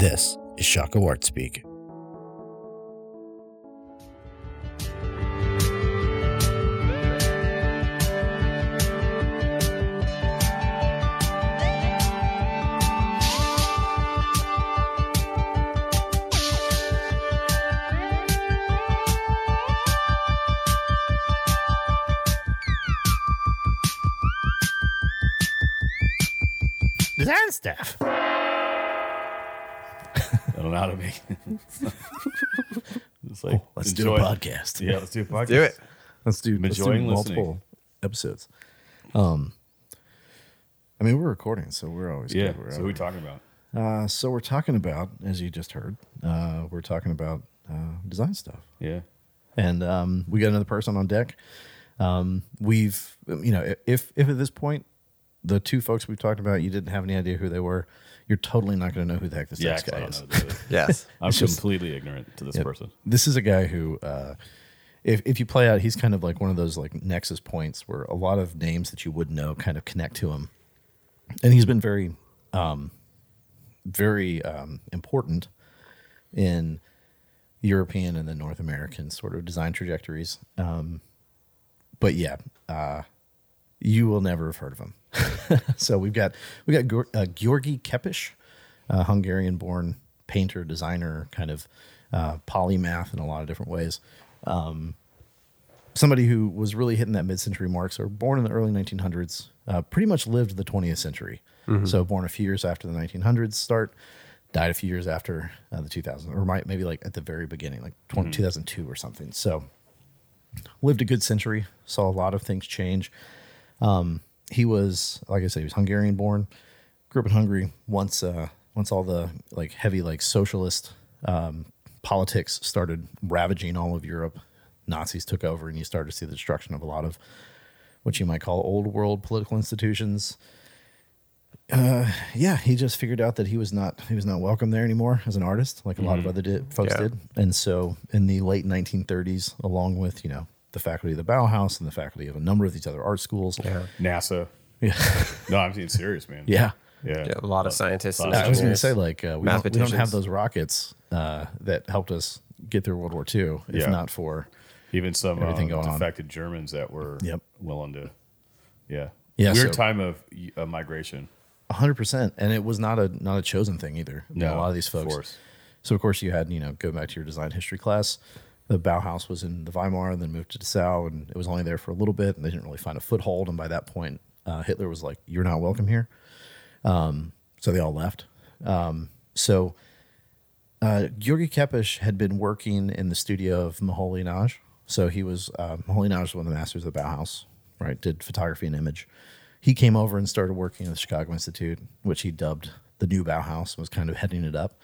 This is Shaka Art Speak. it's like, Let's enjoy- do a podcast. Yeah, let's do a podcast. Do it. Let's do, let's do multiple listening. episodes. Um, I mean, we're recording, so we're always Yeah. good So wherever. who we talking about? Uh, so we're talking about, as you just heard, uh, we're talking about uh, design stuff, Yeah. and um, we got another person on deck. Um, we've, you know, if if at this point the two folks we've talked about, you didn't have any idea who they were, you're totally not going to know who the heck this Yeah. next 'cause I guy is. know who this is. Yes. I'm just- completely ignorant to this Yeah. person. This is a guy who, uh, if if you play out, he's kind of like one of those like nexus points where a lot of names that you would know kind of connect to him, and he's been very, um, very um, important in European and the North American sort of design trajectories. Um, but yeah, uh, you will never have heard of him. so we've got we got uh, György Kepes, a Hungarian-born painter, designer, kind of uh, polymath in a lot of different ways. Um, somebody who was really hitting that mid-century mark. So born in the early 1900s, uh, pretty much lived the 20th century. So born a few years after the 1900s start, died a few years after uh, the 2000s, or might maybe like at the very beginning, like 20, 2002 or something. So lived a good century, saw a lot of things change. Um, he was, like I said, he was Hungarian born, grew up in Hungary. Once, uh, once all the like heavy like socialist um, politics started ravaging all of Europe, Nazis took over, and you started to see the destruction of a lot of what you might call old world political institutions. Uh, yeah, he just figured out that he was not he was not welcome there anymore as an artist, like a lot of other di- folks Yeah. did. And so, in the late 1930s, along with you know the faculty of the Bauhaus and the faculty of a number of these other art schools, Yeah. NASA. yeah, No, I'm being serious, man. yeah. Yeah. Yeah, a lot of scientists lot of I was going to say like uh, we, don't, we don't have those rockets uh, that helped us get through World War II, if Yeah. not for Even some Everything um, going on. defected Germans that were Yep. willing to. Yeah. Yeah, Weird so- time of uh, migration. hundred percent, and it was not a not a chosen thing either. You No, a lot of these of folks. course. So of course you had you know go back to your design history class. The Bauhaus was in the Weimar, and then moved to Dessau, and it was only there for a little bit, and they didn't really find a foothold. And by that point, uh, Hitler was like, "You're not welcome here," um, so they all left. Um, so uh, Georgi had been working in the studio of Moholy Nagy. So he was uh, Moholy Nagy was one of the masters of the Bauhaus, right? Did photography and image. He came over and started working at the Chicago Institute, which he dubbed the new Bauhaus, and was kind of heading it up.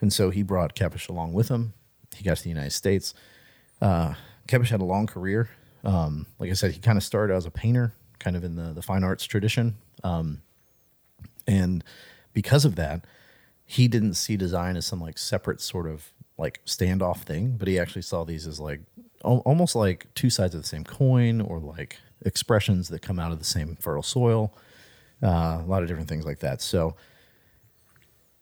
And so he brought Kepes along with him. He got to the United States. Uh, Kepes had a long career. Um, like I said, he kind of started as a painter, kind of in the, the fine arts tradition. Um, and because of that, he didn't see design as some like separate sort of like standoff thing, but he actually saw these as like al- almost like two sides of the same coin or like expressions that come out of the same fertile soil. Uh, a lot of different things like that. So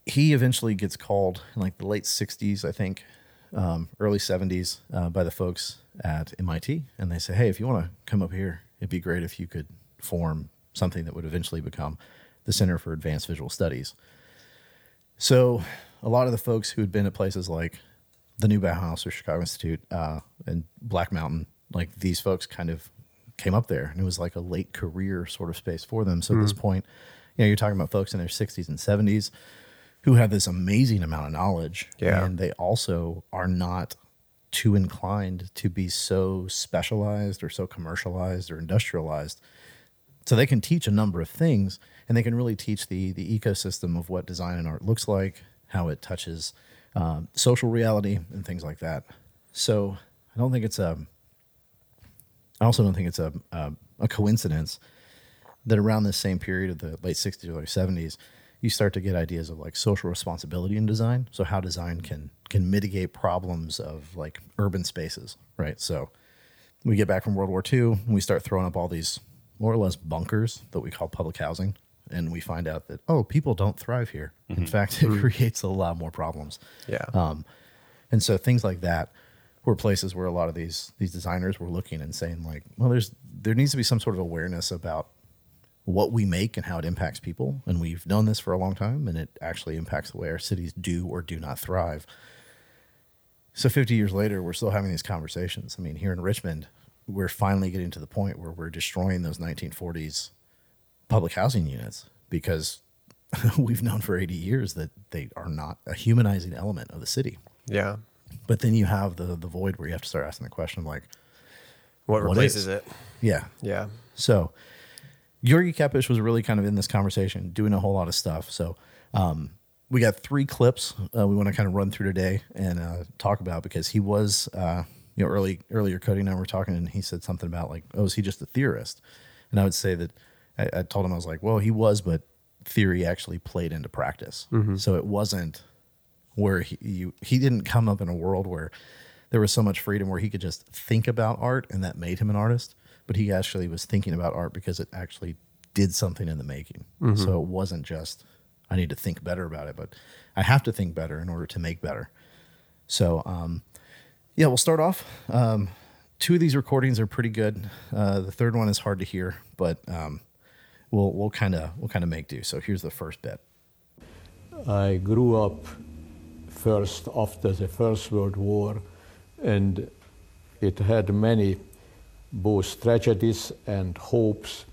he eventually gets called in like the late 60s, I think, um, early 70s uh, by the folks at MIT. And they say, hey, if you want to come up here, it'd be great if you could form something that would eventually become the Center for Advanced Visual Studies. So a lot of the folks who had been at places like the New Bauhaus or Chicago Institute uh, and Black Mountain, like these folks kind of came up there and it was like a late career sort of space for them. So at this point, you know, you're talking about folks in their 60s and 70s who have this amazing amount of knowledge. Yeah. And they also are not too inclined to be so specialized or so commercialized or industrialized. So they can teach a number of things and they can really teach the the ecosystem of what design and art looks like, how it touches um, social reality and things like that. So I don't think it's a I also don't think it's a, a, a coincidence that around this same period of the late 60s, early 70s, you start to get ideas of like social responsibility in design. So how design can can mitigate problems of like urban spaces, right? So we get back from World War II and we start throwing up all these more or less bunkers that we call public housing and we find out that oh, people don't thrive here. In fact, it creates a lot more problems. Yeah. Um, and so things like that were places where a lot of these these designers were looking and saying like, well, there's there needs to be some sort of awareness about what we make and how it impacts people. And we've known this for a long time, and it actually impacts the way our cities do or do not thrive. So 50 years later, we're still having these conversations. I mean, here in Richmond, we're finally getting to the point where we're destroying those 1940s public housing units because we've known for 80 years that they are not a humanizing element of the city. yeah. But then you have the the void where you have to start asking the question like, What, What replaces is? it? yeah. Yeah. So György Kepes was really kind of in this conversation, doing a whole lot of stuff. So um, we got three clips uh, we want to kind of run through today and uh, talk about because he was, uh, you know, early earlier Cody and I were talking, and he said something about like, oh, is he just a theorist? And I would say that I, I told him I was like, well, he was, but theory actually played into practice. So it wasn't where he you, he didn't come up in a world where there was so much freedom where he could just think about art and that made him an artist but he actually was thinking about art because it actually did something in the making. So it wasn't just i need to think better about it but i have to think better in order to make better. So um, yeah we'll start off. Um, two of these recordings are pretty good. Uh, the third one is hard to hear but um, we'll we'll kind of we'll kind of make do. So here's the first bit. I grew up first after the First World War, and it had many both tragedies and hopes.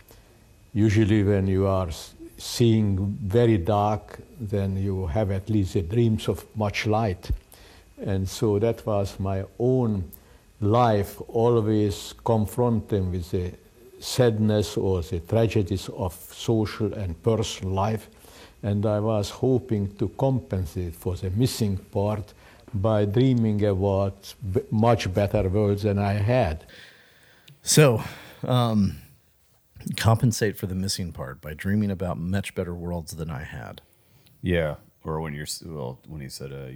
Usually, when you are seeing very dark, then you have at least the dreams of much light. And so that was my own life, always confronting with the sadness or the tragedies of social and personal life. And I was hoping to compensate for the missing part by dreaming about much better worlds than I had. So, um, compensate for the missing part by dreaming about much better worlds than I had. Yeah, or when you're well, when he said, uh,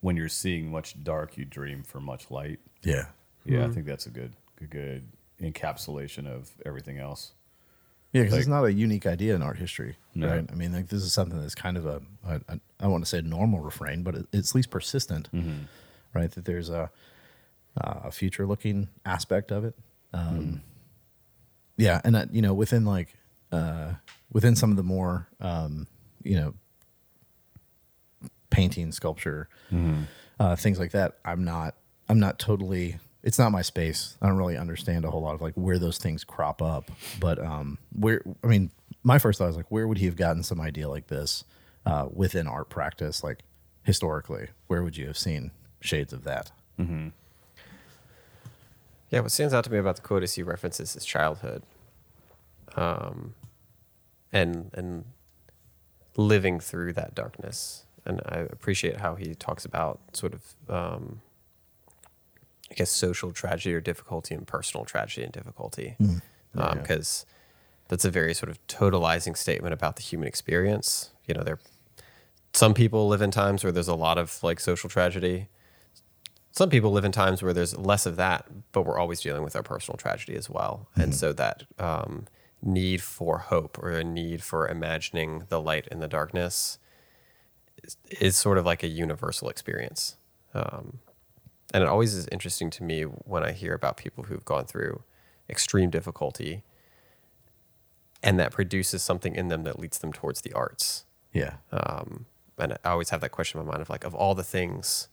"When you're seeing much dark, you dream for much light." Yeah. Yeah, I think that's a good, good, good encapsulation of everything else. Yeah, because it's not a unique idea in art history, No. right? I mean, like this is something that's kind of a, a, a I want to say a normal refrain, but it's at least persistent, right? That there's a a future looking aspect of it. Um, Yeah, and that, you know, within like uh, within some of the more um, you know painting, sculpture, uh, things like that, I'm not I'm not totally. It's not my space. I don't really understand a whole lot of like where those things crop up. But um, where I mean, my first thought was like, where would he have gotten some idea like this uh, within art practice, like historically? Where would you have seen shades of that? Yeah, what stands out to me about the quote is he references his childhood, um, and and living through that darkness. And I appreciate how he talks about sort of, um, I guess, social tragedy or difficulty and personal tragedy and difficulty, because that's a very sort of totalizing statement about the human experience. You know, there some people live in times where there's a lot of like social tragedy some people live in times where there's less of that, but we're always dealing with our personal tragedy as well. And so that um, need for hope or a need for imagining the light in the darkness is, is sort of like a universal experience. Um, and it always is interesting to me when I hear about people who've gone through extreme difficulty and that produces something in them that leads them towards the arts Yeah, um, and I always have that question in my mind of like, of all the things,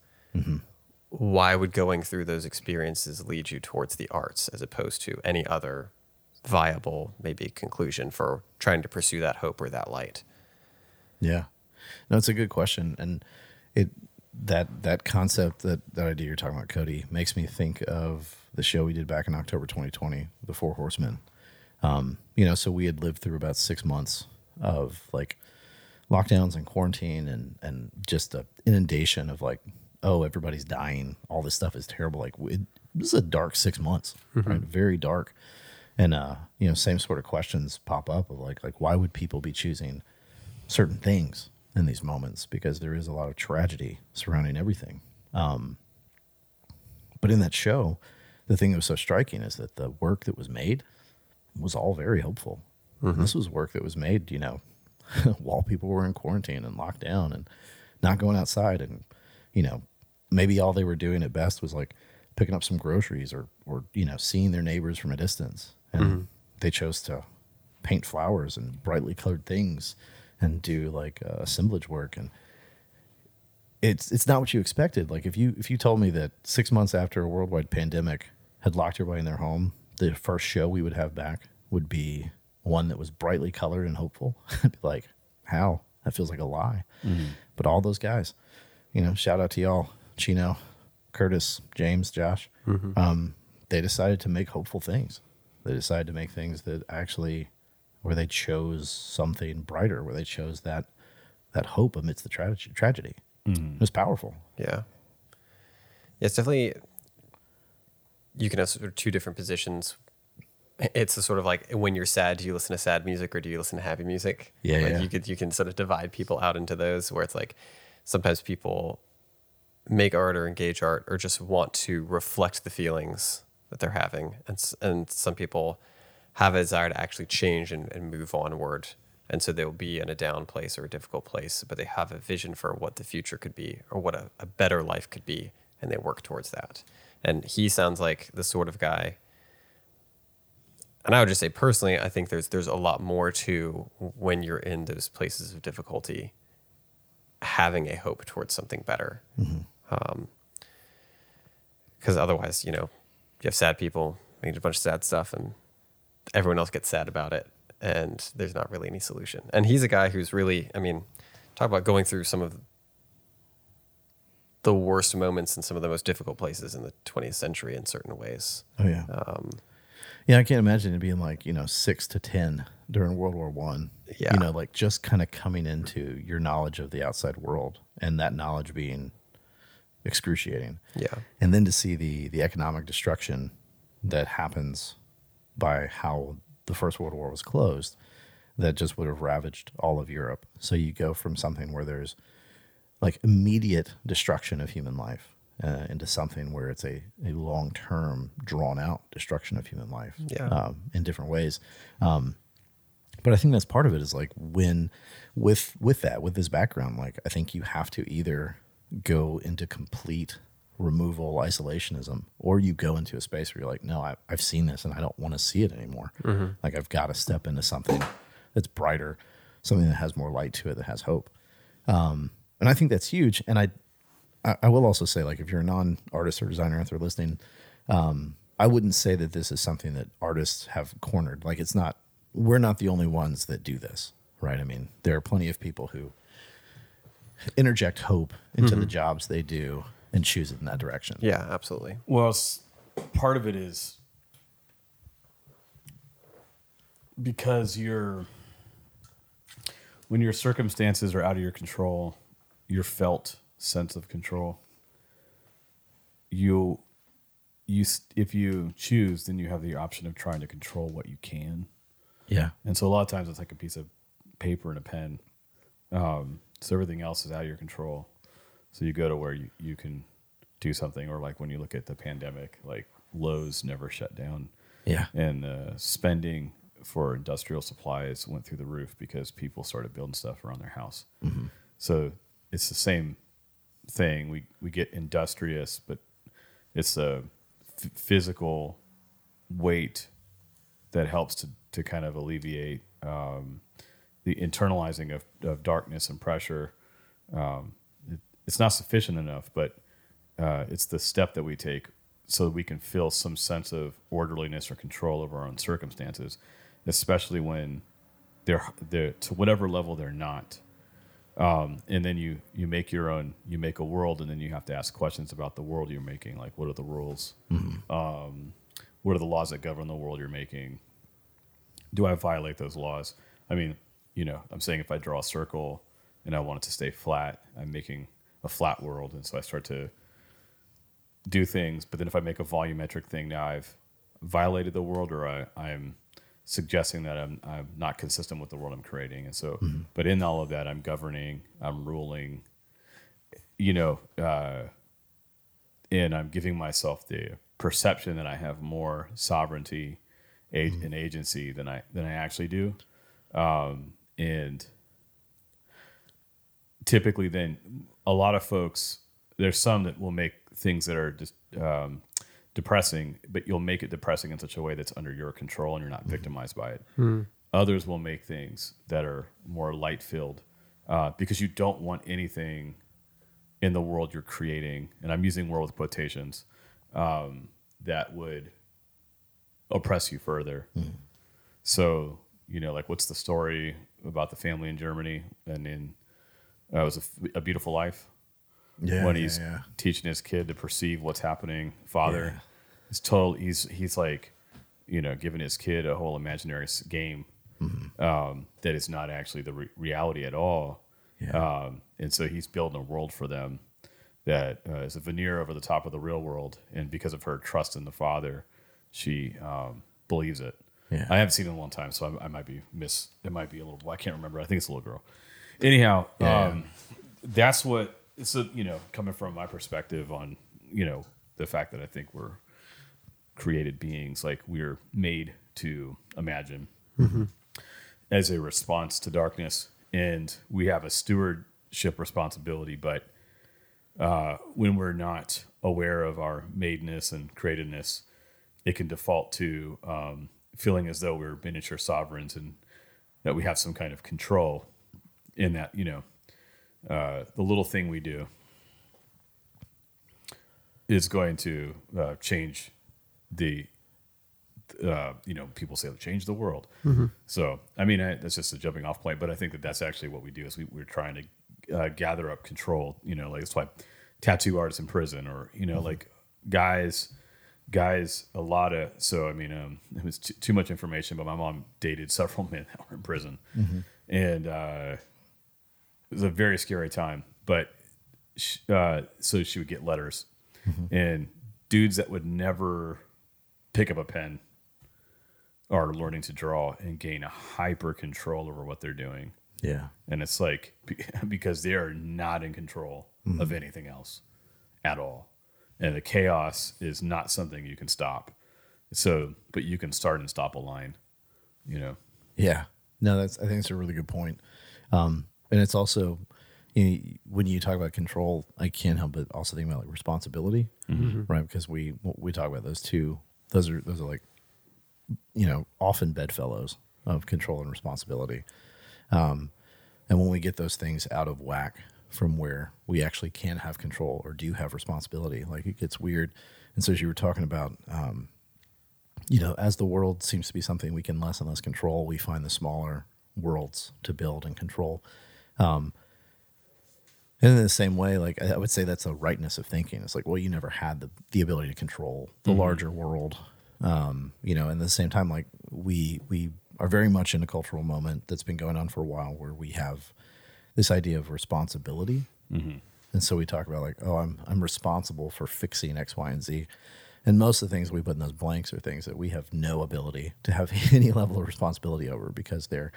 why would going through those experiences lead you towards the arts as opposed to any other viable maybe conclusion for trying to pursue that hope or that light? Yeah, no, it's a good question, and it that that concept that that idea you're talking about, Cody, makes me think of the show we did back in October 2020, The Four Horsemen. Um, you know, so we had lived through about six months of like lockdowns and quarantine and and just a inundation of like, oh, everybody's dying, all this stuff is terrible. Like, it, this is a dark six months, right? Very dark, and uh, you know, same sort of questions pop up of like, like why would people be choosing certain things in these moments because there is a lot of tragedy surrounding everything. Um, but in that show, the thing that was so striking is that the work that was made was all very hopeful. And This was work that was made, you know, while people were in quarantine and locked down and not going outside. And, you know, maybe all they were doing at best was like picking up some groceries or, or you know, seeing their neighbors from a distance. And they chose to paint flowers and brightly colored things and do like uh, assemblage work. And it's, it's not what you expected. Like if you, if you told me that six months after a worldwide pandemic had locked everybody in their home, the first show we would have back would be one that was brightly colored and hopeful. I'd be like, how? That feels like a lie. But all those guys, you know, shout out to y'all, Chino, Curtis, James, Josh. Um, they decided to make hopeful things. They decided to make things that actually, where they chose something brighter, where they chose that that hope amidst the tragedy. Tragedy. It was powerful. Yeah. It's definitely you can have sort of two different positions. It's a sort of like when you're sad, do you listen to sad music or do you listen to happy music? Yeah, like yeah. You could you can sort of divide people out into those where it's like sometimes people make art or engage art or just want to reflect the feelings that they're having, and and some people have a desire to actually change and, and move onward. And so they'll be in a down place or a difficult place, but they have a vision for what the future could be or what a, a better life could be, and they work towards that. And he sounds like the sort of guy. And I would just say personally, I think there's there's a lot more to when you're in those places of difficulty, having a hope towards something better. Mm-hmm. Um, because otherwise, you know, you have sad people making a bunch of sad stuff, and everyone else gets sad about it, and there's not really any solution. And he's a guy who's really, I mean, talk about going through some of the worst moments in some of the most difficult places in the 20th century in certain ways. Oh yeah. Um, yeah, I can't imagine it being like you know six to ten during World War One. Yeah. you know, like just kind of coming into your knowledge of the outside world and that knowledge being excruciating. Yeah. and then to see the the economic destruction that happens by how the First World War was closed, that just would have ravaged all of Europe. So you go from something where there's like immediate destruction of human life uh, into something where it's a, a long term, drawn out destruction of human life Yeah. um, in different ways. Um, but I think that's part of it is like when with with that with this background, like I think you have to either go into complete removal isolationism or you go into a space where you're like no I, i've seen this and i don't want to see it anymore like i've got to step into something that's brighter something that has more light to it that has hope um, and i think that's huge and I, I i will also say like if you're a non-artist or designer out there listening um, i wouldn't say that this is something that artists have cornered like it's not we're not the only ones that do this right i mean there are plenty of people who interject hope into the jobs they do and choose it in that direction. Yeah, absolutely. Well, part of it is because you're when your circumstances are out of your control, you're felt sense of control. You, you, if you choose, then you have the option of trying to control what you can. Yeah. And so a lot of times it's like a piece of paper and a pen. Um, so everything else is out of your control. So you go to where you, you can do something, or like when you look at the pandemic, like Lowe's never shut down, Yeah. and uh, spending for industrial supplies went through the roof because people started building stuff around their house. So it's the same thing. We we get industrious, but it's a f- physical weight that helps to, to kind of alleviate um, the internalizing of, of darkness and pressure. Um, it, it's not sufficient enough, but uh, it's the step that we take so that we can feel some sense of orderliness or control over our own circumstances, especially when they're, they're to whatever level they're not. Um, and then you you make your own you make a world and then you have to ask questions about the world you're making like what are the rules? Um, what are the laws that govern the world you're making? Do i violate those laws? I mean you know i'm saying if i draw a circle and i want it to stay flat i'm making a flat world and so i start to do things. But then if i make a volumetric thing now i've violated the world or I, i'm suggesting that I'm, I'm not consistent with the world i'm creating. And so but in all of that i'm governing i'm ruling you know uh, and i'm giving myself the perception that i have more sovereignty a- and agency than i than i actually do. Um, and typically then a lot of folks there's some that will make things that are just um, depressing but you'll make it depressing in such a way that's under your control and you're not victimized by it. Others will make things that are more light filled uh, because you don't want anything in the world you're creating and i'm using world with quotations um, that would oppress you further. So you know like what's the story about the family in germany and in uh, it was a beautiful life Yeah, when he's yeah. teaching his kid to perceive what's happening. Father, Yeah. he's told he's he's like, you know, giving his kid a whole imaginary game Mm-hmm. um, that is not actually the re- reality at all. Yeah. Um, and so he's building a world for them that uh, is a veneer over the top of the real world. And because of her trust in the father, she um, believes it. Yeah. I haven't seen it in a long time, so I, I might be miss. It might be a little. I can't remember. I think it's a little girl. Anyhow, Yeah. um, that's what. So you know, coming from my perspective on you know the fact that I think we're created beings, like we're made to imagine as a response to darkness, and we have a stewardship responsibility. But uh, when we're not aware of our madeness and createdness, it can default to um, feeling as though we're miniature sovereigns and that we have some kind of control in that, you know, uh, the little thing we do is going to uh, change the, uh, you know, people say change the world. So, I mean, I, that's just a jumping off point, but I think that that's actually what we do is we, we're trying to uh, gather up control, you know, like that's why tattoo artists in prison or, you know, like guys, guys, a lot of, so, I mean, um, it was t- too much information, but my mom dated several men that were in prison. And, uh, it was a very scary time, but sh uh, so she would get letters and dudes that would never pick up a pen are learning to draw and gain a hyper control over what they're doing. Yeah. And it's like because they are not in control of anything else at all. And the chaos is not something you can stop. So, but you can start and stop a line, you know. Yeah. No, that's I think it's a really good point. Um, and it's also you know, when you talk about control, I can't help but also think about like responsibility, right? Because we we talk about those two. Those are those are like you know often bedfellows of control and responsibility. Um, and when we get those things out of whack from where we actually can have control or do have responsibility, like it gets weird. And so as you were talking about, um, you know, as the world seems to be something we can less and less control, we find the smaller worlds to build and control. Um, and in the same way, like I would say that's a rightness of thinking. It's like, well, you never had the, the ability to control the larger world. Um, you know, and at the same time, like we we are very much in a cultural moment that's been going on for a while where we have this idea of responsibility. And so we talk about like, oh, I'm I'm responsible for fixing X, Y, and Z. And most of the things we put in those blanks are things that we have no ability to have any level of responsibility over because they're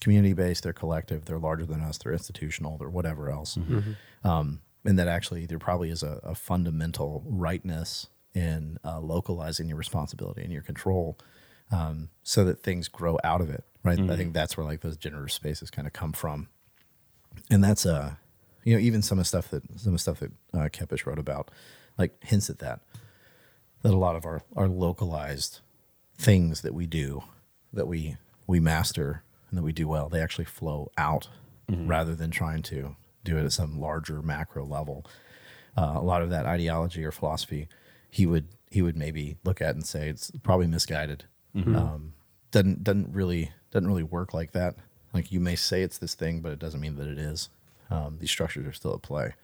community based, they're collective, they're larger than us, they're institutional, they're whatever else. Um, and that actually there probably is a, a fundamental rightness in uh, localizing your responsibility and your control um, so that things grow out of it. Right. I think that's where like those generative spaces kind of come from and that's uh you know even some of the stuff that some of the stuff that uh, Kepes wrote about like hints at that that a lot of our our localized things that we do that we we master and that we do well they actually flow out rather than trying to do it at some larger macro level. Uh, a lot of that ideology or philosophy he would he would maybe look at and say it's probably misguided. Um, doesn't doesn't really doesn't really work like that. Like you may say it's this thing but it doesn't mean that it is. Um, these structures are still at play.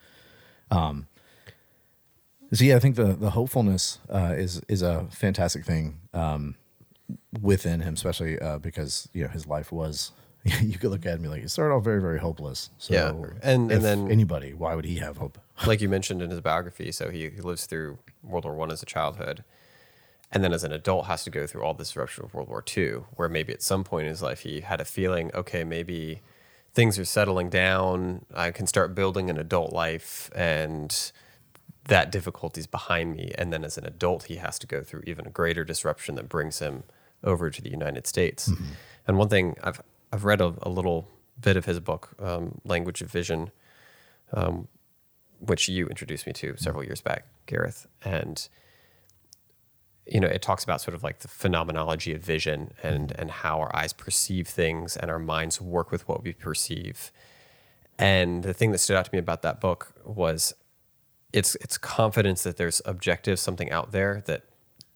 Um, so yeah i think the the hopefulness uh, is is a fantastic thing um, within him especially uh, because you know his life was you could look at be like it started off very very hopeless so Yeah, and- and then- anybody why would he have hope like you mentioned in his biography, so he, he lives through World War One as a childhood, and then as an adult has to go through all this disruption of World War Two, where maybe at some point in his life he had a feeling, okay, maybe things are settling down. I can start building an adult life, and that difficulty's behind me. And then as an adult, he has to go through even a greater disruption that brings him over to the United States. And one thing I've I've read a, a little bit of his book, um, Language of Vision, um, which you introduced me to several years back, Gareth, and you know, it talks about sort of like the phenomenology of vision and and how our eyes perceive things and our minds work with what we perceive. And the thing that stood out to me about that book was it's it's confidence that there's objective something out there that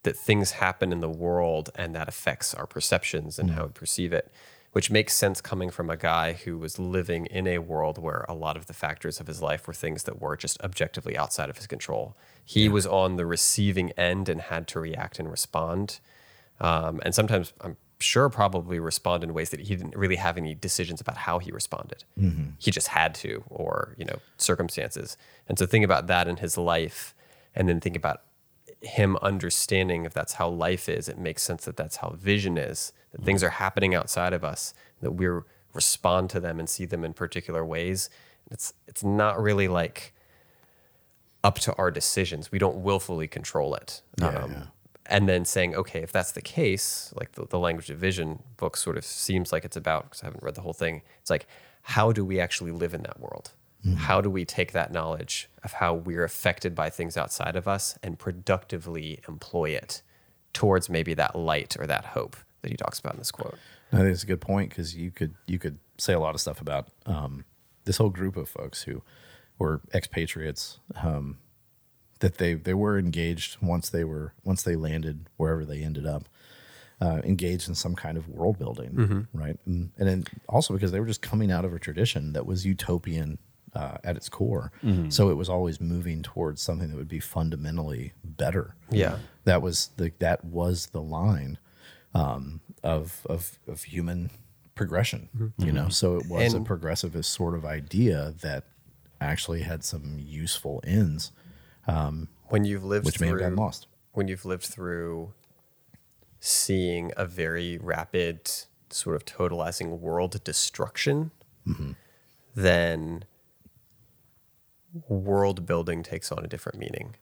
that things happen in the world and that affects our perceptions and how we perceive it which makes sense coming from a guy who was living in a world where a lot of the factors of his life were things that were just objectively outside of his control. He was on the receiving end and had to react and respond. Um, and sometimes I'm sure probably respond in ways that he didn't really have any decisions about how he responded. He just had to, or, you know, circumstances. And so think about that in his life and then think about him understanding if that's how life is, it makes sense that that's how vision is. That things are happening outside of us, that we respond to them and see them in particular ways. It's it's not really like up to our decisions. We don't willfully control it. Um, And then saying, okay, if that's the case, like the, the language of vision book sort of seems like it's about, because I haven't read the whole thing. It's like, how do we actually live in that world? How do we take that knowledge of how we're affected by things outside of us and productively employ it towards maybe that light or that hope that he talks about in this quote? I think it's a good point because you could you could say a lot of stuff about um, this whole group of folks who were expatriates um, that they they were engaged once they were once they landed wherever they ended up uh, engaged in some kind of world building right? And, and then also because they were just coming out of a tradition that was utopian uh, at its core. So it was always moving towards something that would be fundamentally better. Yeah. that was the that was the line um, of of of human progression. You know, so it was And- a progressivist sort of idea that actually had some useful ends, Um, when you've lived which may have through, gotten lost. when you've lived through seeing a very rapid sort of totalizing world destruction, mm-hmm. then world building takes on a different meaning.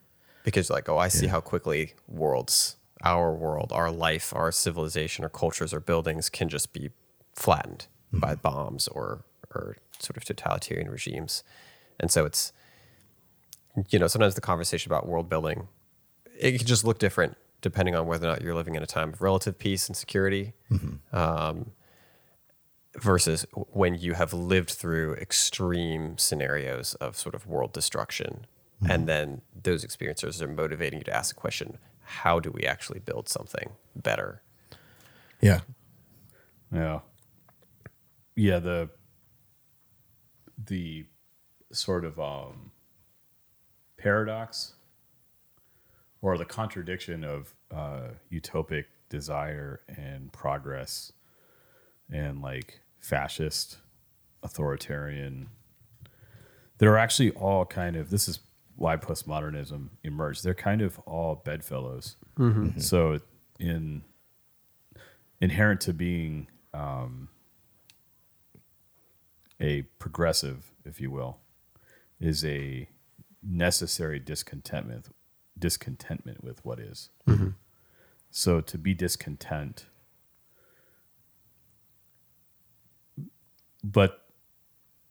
Because like, oh, I see how quickly worlds, our world, our life, our civilization, our cultures, our buildings can just be flattened by mm-hmm. bombs or or sort of totalitarian regimes. And so it's you know, sometimes the conversation about world building, it can just look different depending on whether or not you're living in a time of relative peace and security, um, versus when you have lived through extreme scenarios of sort of world destruction, and then those experiences are motivating you to ask the question: How do we actually build something better? Yeah, Yeah. Yeah, the the sort of um paradox or the contradiction of uh utopic desire and progress and like fascist authoritarian they're actually all kind of this is why postmodernism emerged. They're kind of all bedfellows. So in inherent to being um, a progressive, if you will, is a necessary discontentment discontentment with what is. So to be discontent, but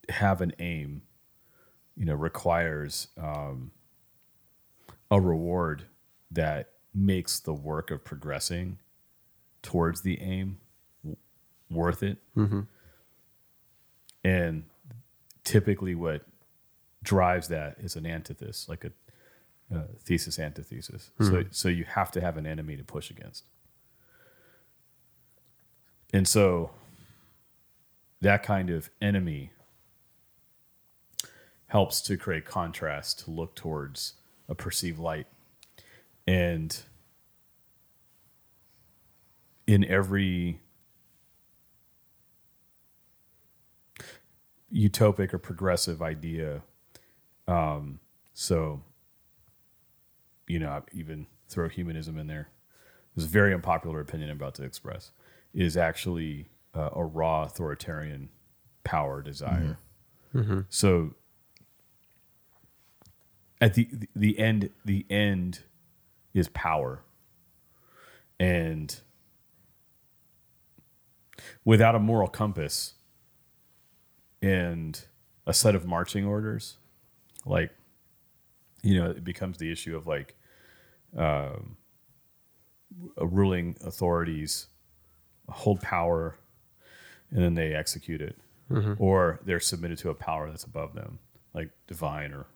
have an aim, you know, requires um, a reward that makes the work of progressing towards the aim w- worth it. And typically, what drives that is an antithesis, like a, uh thesis antithesis. So, so you have to have an enemy to push against. And so, that kind of enemy helps to create contrast to look towards a perceived light. And in every utopic or progressive idea, um, so you know, I even throw humanism in there. A very unpopular opinion I'm about to express is actually uh, a raw authoritarian power desire. So at the the end the end is power and without a moral compass and a set of marching orders like you know it becomes the issue of like um, ruling authorities hold power and then they execute it. Or they're submitted to a power that's above them like divine or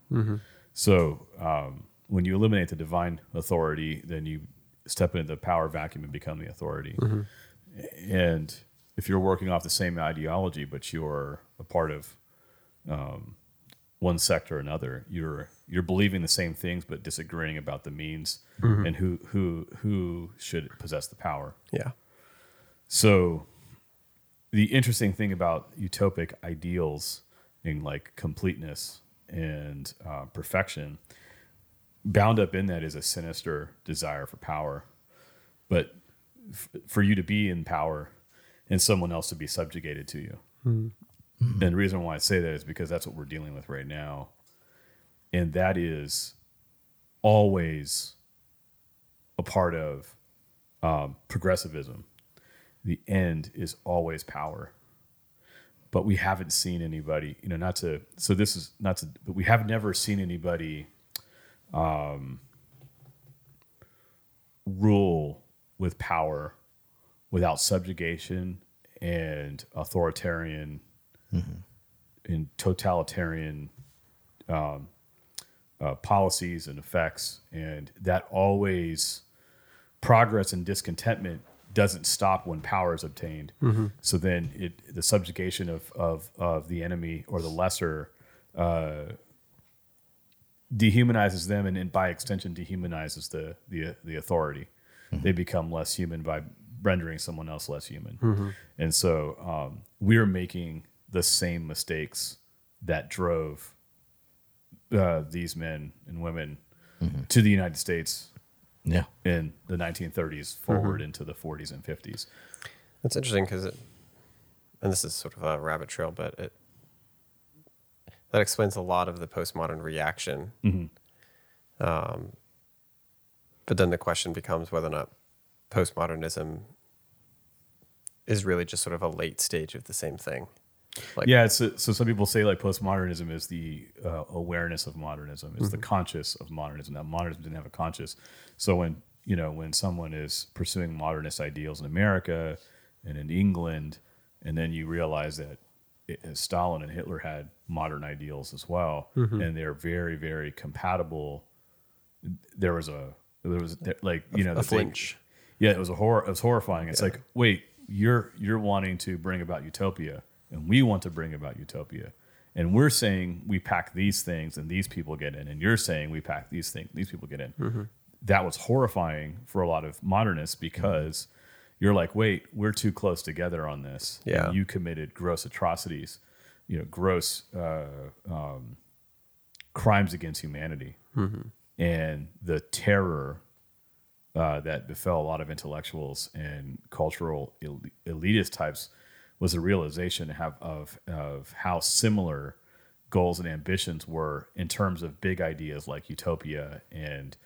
so um, when you eliminate the divine authority then you step into the power vacuum and become the authority. And if you're working off the same ideology but you're a part of um, one sector or another you're you're believing the same things but disagreeing about the means and who who who should possess the power. Yeah. so the interesting thing about utopic ideals and like completeness and uh, perfection bound up in that is a sinister desire for power. But f- for you to be in power and someone else to be subjugated to you and the reason why i say that is because that's what we're dealing with right now. And that is always a part of um, progressivism. The end is always power. But we haven't seen anybody you know not to so this is not to but we have never seen anybody um rule with power without subjugation and authoritarian and totalitarian um, uh, policies and effects and that always progress and discontentment doesn't stop when power is obtained. So then it the subjugation of of of the enemy or the lesser uh, dehumanizes them, and, and by extension dehumanizes the the the authority. They become less human by rendering someone else less human. And so um, we're making the same mistakes that drove uh, these men and women to the United States Yeah. in the 1930s forward into the 40s and 50s. That's interesting because it, and this is sort of a rabbit trail, but it that explains a lot of the postmodern reaction. Um, but then the question becomes whether or not postmodernism is really just sort of a late stage of the same thing. Like, Yeah, it's a, so some people say like postmodernism is the uh, awareness of modernism, is the mm-hmm. conscious of modernism. Now, modernism didn't have a conscious. So when you know when someone is pursuing modernist ideals in America and in England, and then you realize that it, uh, Stalin and Hitler had modern ideals as well, mm-hmm. and they're very very compatible. There was a there was like you know a the thing- flinch. yeah, it was a horror. It was horrifying. It's like, wait, you're you're wanting to bring about utopia, and we want to bring about utopia, and we're saying we pack these things, and these people get in, and you're saying we pack these things, these people get in. Mm-hmm. That was horrifying for a lot of modernists because you're like, wait, we're too close together on this. and Yeah. you committed gross atrocities, you know, gross uh, um, crimes against humanity, and the terror uh, that befell a lot of intellectuals and cultural el- elitist types was a realization have, of of how similar goals and ambitions were in terms of big ideas like utopia and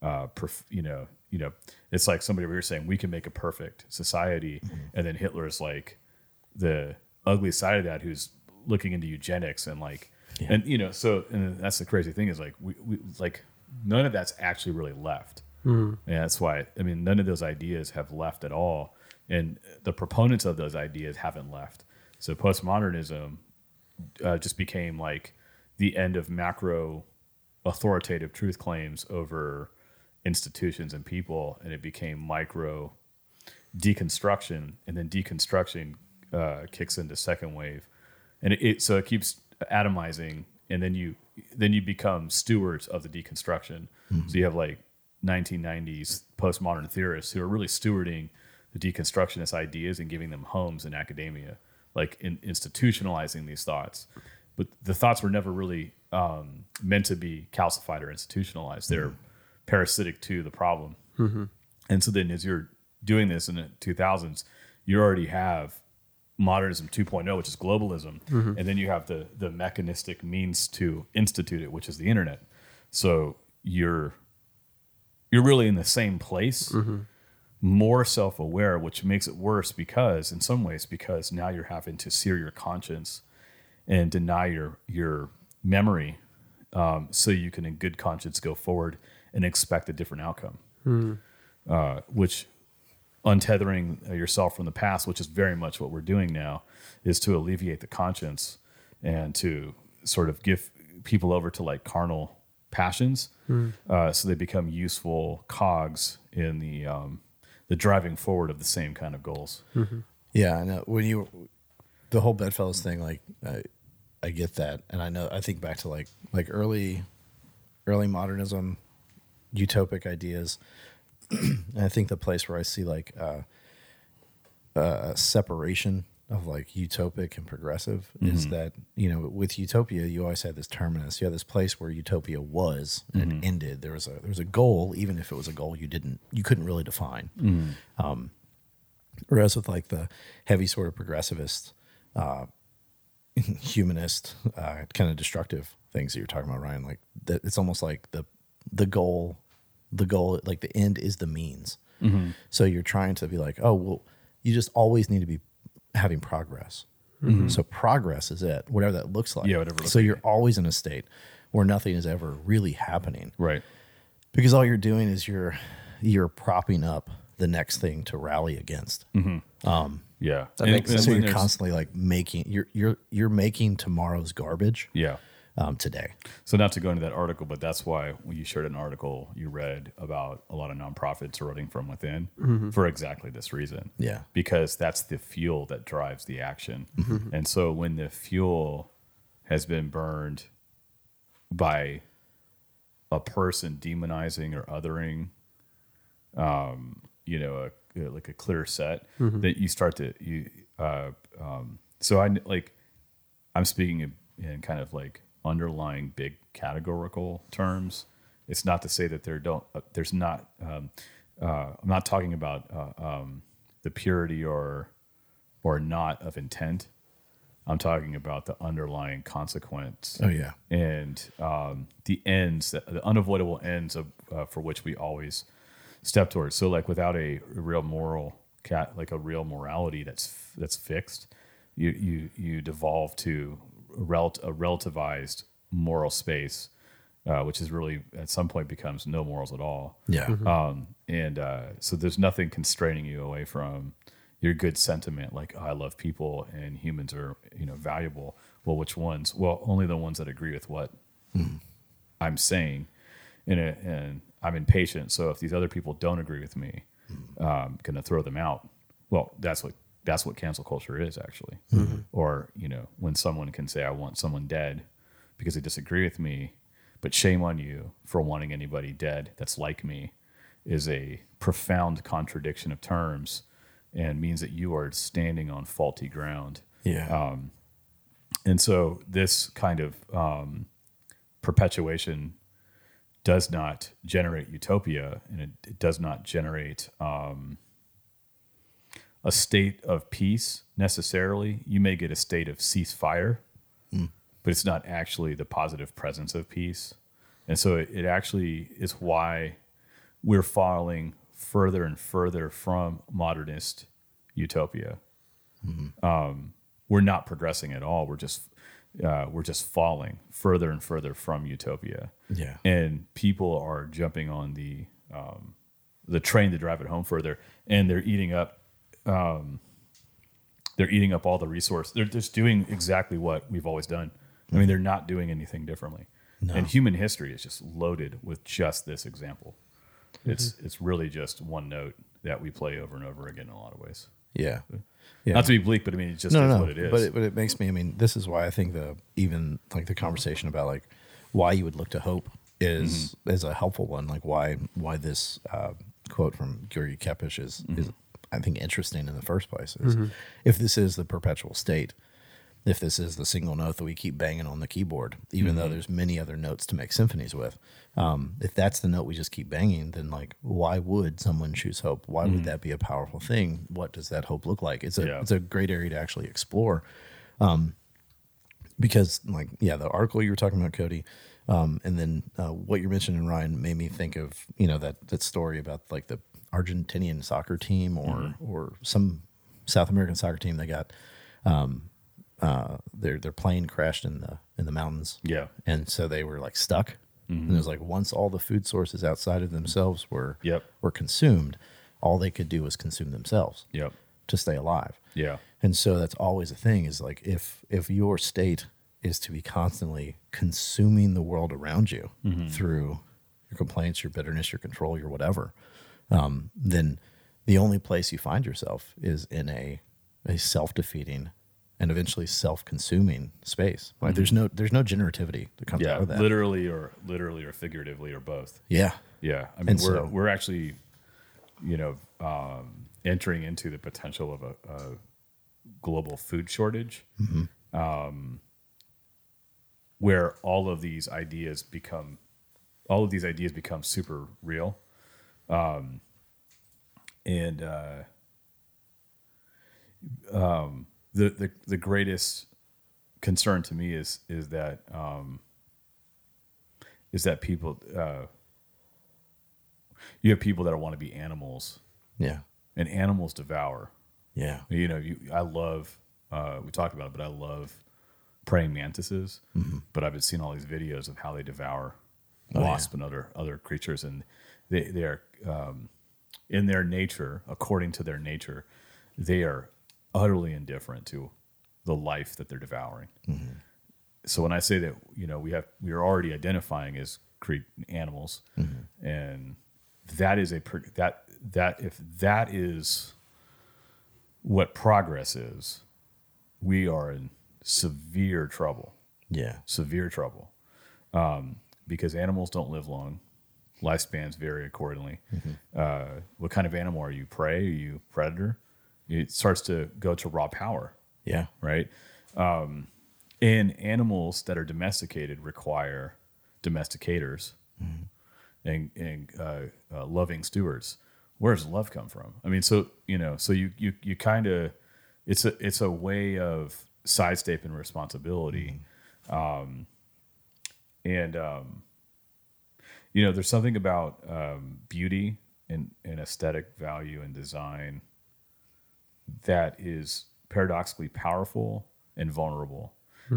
uh, perf- you know you know it's like somebody we were saying we can make a perfect society and then Hitler is like the ugly side of that who's looking into eugenics and like and you know so and that's the crazy thing is like we, we like none of that's actually really left. And that's why i mean none of those ideas have left at all and the proponents of those ideas haven't left. So postmodernism uh, just became like the end of macro authoritative truth claims over institutions and people and it became micro deconstruction and then deconstruction uh, kicks into second wave. And it, it so it keeps atomizing and then you then you become stewards of the deconstruction. So you have like 1990s postmodern theorists who are really stewarding the deconstructionist ideas and giving them homes in academia like in, institutionalizing these thoughts. But the thoughts were never really um, meant to be calcified or institutionalized. They're mm-hmm. parasitic to the problem. Mm-hmm. And so then as you're doing this in the 2000s, you already have modernism 2.0, which is globalism, mm-hmm. and then you have the the mechanistic means to institute it, which is the internet. So you're you're really in the same place, more self-aware, which makes it worse because in some ways because now you're having to sear your conscience and deny your your memory um, so you can in good conscience go forward and expect a different outcome. Uh, which untethering yourself from the past, which is very much what we're doing now, is to alleviate the conscience and to sort of give people over to like carnal passions, uh, so they become useful cogs in the um, the driving forward of the same kind of goals. Yeah, I know. When you the whole bedfellows thing, like I, I get that, and I know I think back to like like early, early modernism, utopic ideas. and I think the place where I see like uh, a separation of like utopic and progressive is that you know with utopia you always had this terminus. You had this place where utopia was and it ended. There was a there was a goal even if it was a goal you didn't you couldn't really define. Um, whereas with like the heavy sort of progressivist uh, humanist uh, kind of destructive things that you're talking about ryan like that it's almost like the the goal the goal like the end is the means. So you're trying to be like oh well you just always need to be having progress mm-hmm. so progress is it whatever that looks like Yeah, whatever it looks so like. you're always in a state where nothing is ever really happening Right. because all you're doing is you're you're propping up the next thing to rally against mm-hmm. um, Yeah. That makes sense. so you're constantly like making you're you're you're making tomorrow's garbage Yeah. Um, today. So not to go into that article, but that's why when you shared an article you read about a lot of nonprofits eroding from within for exactly this reason. Yeah. Because that's the fuel that drives the action. And so when the fuel has been burned by a person demonizing or othering, um, you know, a, like a clear set, that you start to you. Uh, um, so I like I'm speaking in, in kind of like underlying big categorical terms. It's not to say that there don't uh, there's not. Um, uh, I'm not talking about uh, um, the purity or or not of intent. I'm talking about the underlying consequence Oh yeah, and um, the ends, the unavoidable ends of uh, for which we always step towards. So, like without a real moral cat, like a real morality that's that's fixed, you you you devolve to rel- a relativized moral space, uh, which is really at some point becomes no morals at all. yeah, Um, and uh, so there's nothing constraining you away from your good sentiment, like oh, I love people and humans are you know valuable. Well, which ones? Well, only the ones that agree with what I'm saying, and it, and I'm impatient. So if these other people don't agree with me, I'm gonna throw them out. Well, that's what that's what cancel culture is actually. Or you know when someone can say I want someone dead because they disagree with me, but shame on you for wanting anybody dead that's like me is a profound contradiction of terms and means that you are standing on faulty ground. yeah, And so this kind of um, perpetuation does not generate utopia and it, it does not generate um, a state of peace necessarily. You may get a state of ceasefire, but it's not actually the positive presence of peace. And so it, it actually is why we're falling further and further from modernist utopia we're not progressing at all. We're just uh, we're just falling further and further from utopia. Yeah. and people are jumping on the um, the train to drive it home further, and they're eating up. Um, they're eating up all the resource. They're just doing exactly what we've always done. I mean, they're not doing anything differently. And human history is just loaded with just this example. It's it's really just one note that we play over and over again in a lot of ways. yeah, yeah. Not to be bleak, but I mean, it just no, is no, what it is. But it, but it makes me. I mean, this is why I think the even like the conversation about like why you would look to hope is is a helpful one. Like why why this uh, quote from György Kepes is is I think interesting in the first place. Is if this is the perpetual state, if this is the single note that we keep banging on the keyboard, even though there's many other notes to make symphonies with, um, if that's the note we just keep banging, then like why would someone choose hope? Why would that be a powerful thing? What does that hope look like? It's a Yeah. it's a great area to actually explore because like yeah the article you were talking about cody um, and then uh, what you're mentioning ryan made me think of you know that that story about like the argentinian soccer team or or some south american soccer team They got um, uh, their their plane crashed in the in the mountains. Yeah. and so they were like stuck. And it was like once all the food sources outside of themselves were Yep. were consumed, all they could do was consume themselves Yep. to stay alive. Yeah. And so that's always a thing is like if if your state is to be constantly consuming the world around you through your complaints, your bitterness, your control, your whatever, um, then the only place you find yourself is in a a self defeating and eventually self consuming space. Like there's no there's no generativity that comes Yeah. out of that. Literally or literally or figuratively or both. Yeah. Yeah, I mean And we're so- we're actually, you know, um, entering into the potential of a, a global food shortage, um, where all of these ideas become, all of these ideas become super real, um, and uh, um, the the the greatest concern to me is is that um, is that people. Uh, you have people that want to be animals, Yeah. and animals devour. Yeah. You know, you, I love. Uh, we talked about it, but I love praying mantises. But I've been seeing all these videos of how they devour wasps and other other creatures, and they they are um, in their nature, according to their nature, they are utterly indifferent to the life that they're devouring. So when I say that, you know, we have we are already identifying as cre- animals, and that is a that that if that is what progress is, we are in severe trouble. Yeah. Severe trouble. Um, because animals don't live long. Lifespans vary accordingly. Uh, what kind of animal are you? Prey? Are you predator? It starts to go to raw power, Yeah. right? Um, and animals that are domesticated require domesticators and, and uh, uh, loving stewards. Where does love come from? I mean, so you know, so you you you kind of it's a it's a way of sidestepping responsibility, um, and um, you know, there's something about um, beauty and, and aesthetic value and design that is paradoxically powerful and vulnerable.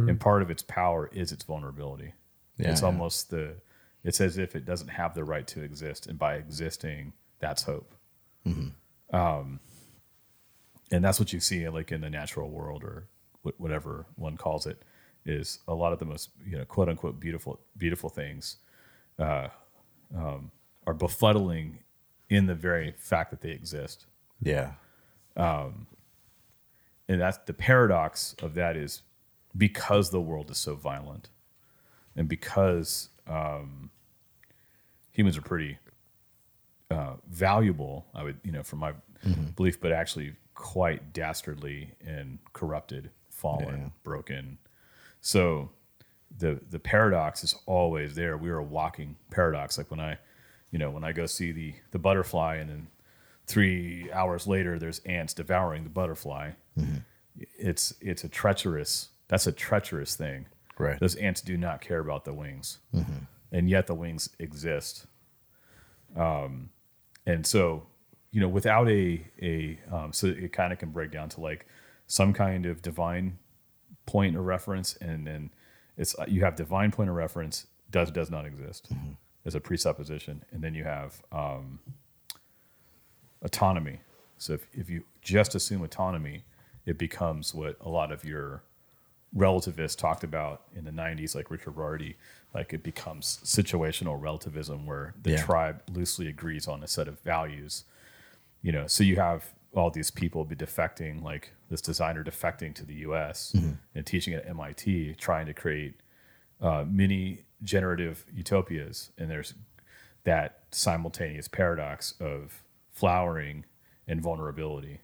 And part of its power is its vulnerability. Yeah, it's yeah. almost the it's as if it doesn't have the right to exist, and by existing, that's hope. Um, and that's what you see like in the natural world or wh- whatever one calls it is a lot of the most you know quote unquote beautiful beautiful things uh, um, are befuddling in the very fact that they exist Yeah. and that's the paradox of that is because the world is so violent and because um, humans are pretty uh, valuable i would you know from my belief but actually quite dastardly and corrupted fallen Yeah. broken so the the paradox is always there. We are a walking paradox. Like when i you know when i go see the the butterfly and then three hours later there's ants devouring the butterfly it's it's a treacherous that's a treacherous thing. Right. those ants do not care about the wings. And yet the wings exist. Um and so you know without a a um, so it kind of can break down to like some kind of divine point of reference and then it's uh, you have divine point of reference does does not exist as a presupposition. And then you have um, autonomy. So if, if you just assume autonomy it becomes what a lot of your relativists talked about in the 90s like richard rorty like it becomes situational relativism where the Yeah. tribe loosely agrees on a set of values. You know so you have all these people be defecting like this designer defecting to the us and teaching at mit trying to create uh, mini generative utopias. And there's that simultaneous paradox of flowering and vulnerability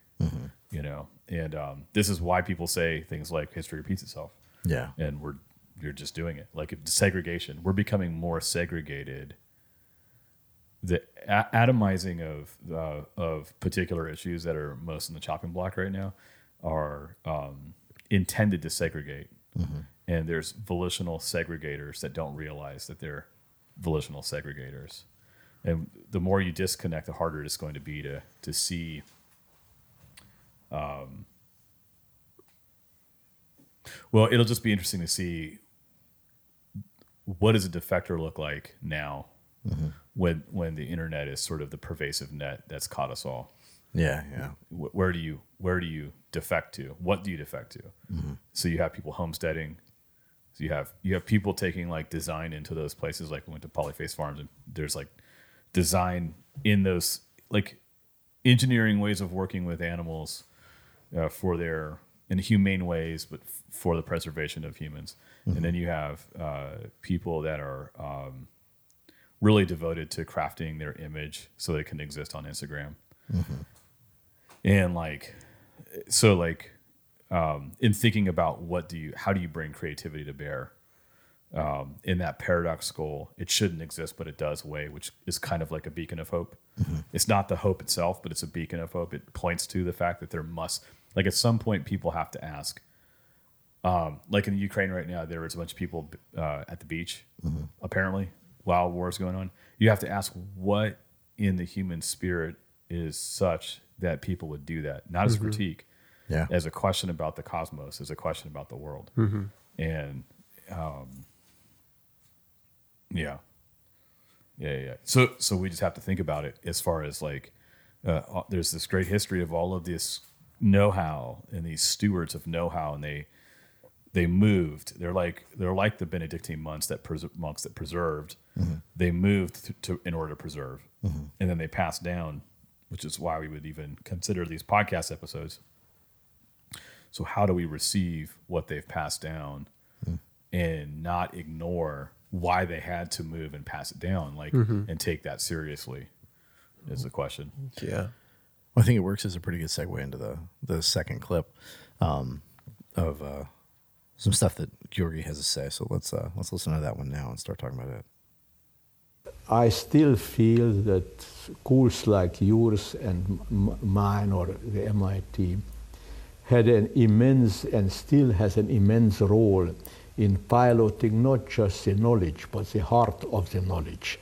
you know? And um, this is why people say things like history repeats itself. Yeah. and we're you're just doing it. Like if segregation we're becoming more segregated the a- atomizing of uh, of particular issues that are most in the chopping block right now are um, intended to segregate. And there's volitional segregators that don't realize that they're volitional segregators. And the more you disconnect the harder it's going to be to to see Um, Well, it'll just be interesting to see what does a defector look like now when when the internet is sort of the pervasive net that's caught us all. Yeah, yeah. Where do you where do you defect to? What do you defect to? So you have people homesteading. So you have you have people taking like design into those places. Like we went to Polyface Farms and there's like design in those like engineering ways of working with animals uh, for their in humane ways, but f- for the preservation of humans. And then you have uh, people that are um, really devoted to crafting their image so they can exist on Instagram. And like, so like, um, in thinking about what do you, how do you bring creativity to bear? Um, in that paradoxical, it shouldn't exist, but it does way, which is kind of like a beacon of hope. It's not the hope itself, but it's a beacon of hope. It points to the fact that there must, like, at some point, people have to ask. Um, like in Ukraine right now, there was a bunch of people uh, at the beach, apparently, while war is going on. You have to ask what in the human spirit is such that people would do that, not as critique, Yeah. as a question about the cosmos, as a question about the world. And um, yeah. Yeah, yeah, yeah. So so we just have to think about it as far as like uh, uh, there's this great history of all of this know-how and these stewards of know-how and they they moved. They're like they're like the Benedictine monks that pres- monks that preserved. They moved to, to in order to preserve, and then they passed down, which is why we would even consider these podcast episodes. So how do we receive what they've passed down and not ignore why they had to move and pass it down, like and take that seriously? Is the question. Yeah. Well, I think it works as a pretty good segue into the the second clip um, of uh, some stuff that György has to say. So let's uh, let's listen to that one now and start talking about it. I still feel that schools like yours and mine or the MIT had an immense and still has an immense role in piloting not just the knowledge, but the heart of the knowledge.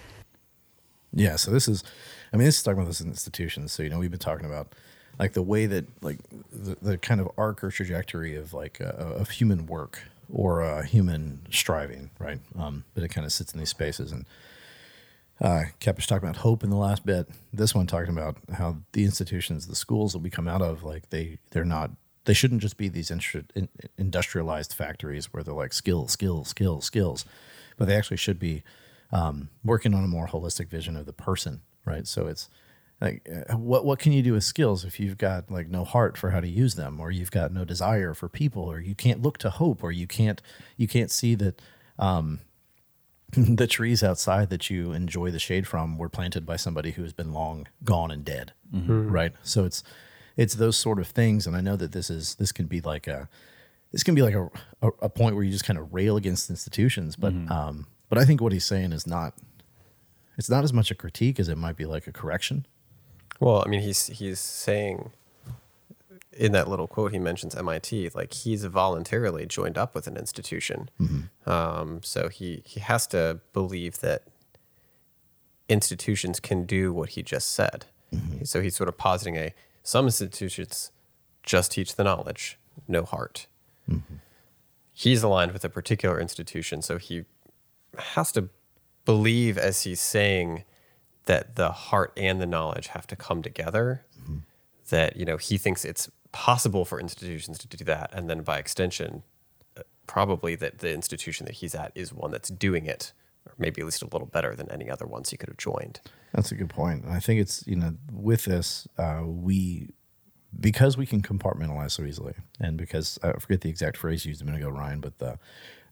Yeah, so this is, I mean, this is talking about this institutions. So you know, we've been talking about like the way that like the, the kind of arc or trajectory of like uh, of human work or uh, human striving, right? Um, but it kind of sits in these spaces. And uh, Kep was talking about hope in the last bit. This one talking about how the institutions, the schools that we come out of, like they they're not. They shouldn't just be these industrialized factories where they're like skills, skills, skills, skills, but they actually should be um, working on a more holistic vision of the person, right? So it's like, uh, what what can you do with skills if you've got like no heart for how to use them, or you've got no desire for people, or you can't look to hope, or you can't you can't see that um, the trees outside that you enjoy the shade from were planted by somebody who has been long gone and dead, mm-hmm. hmm. right? So it's it's those sort of things, and I know that this is this can be like a this can be like a, a, a point where you just kind of rail against institutions, but mm-hmm. um, but I think what he's saying is not it's not as much a critique as it might be like a correction. Well, I mean, he's he's saying in that little quote he mentions MIT, like he's voluntarily joined up with an institution, mm-hmm. um, so he he has to believe that institutions can do what he just said. Mm-hmm. So he's sort of positing a some institutions just teach the knowledge, no heart. Mm-hmm. He's aligned with a particular institution, so he has to believe as he's saying that the heart and the knowledge have to come together. That you know he thinks it's possible for institutions to do that and then by extension uh, probably that the institution that he's at is one that's doing it or maybe at least a little better than any other ones he could have joined That's a good point. And I think it's, you know, with this, uh, we, because we can compartmentalize so easily, and because I forget the exact phrase you used a minute ago, Ryan, but the,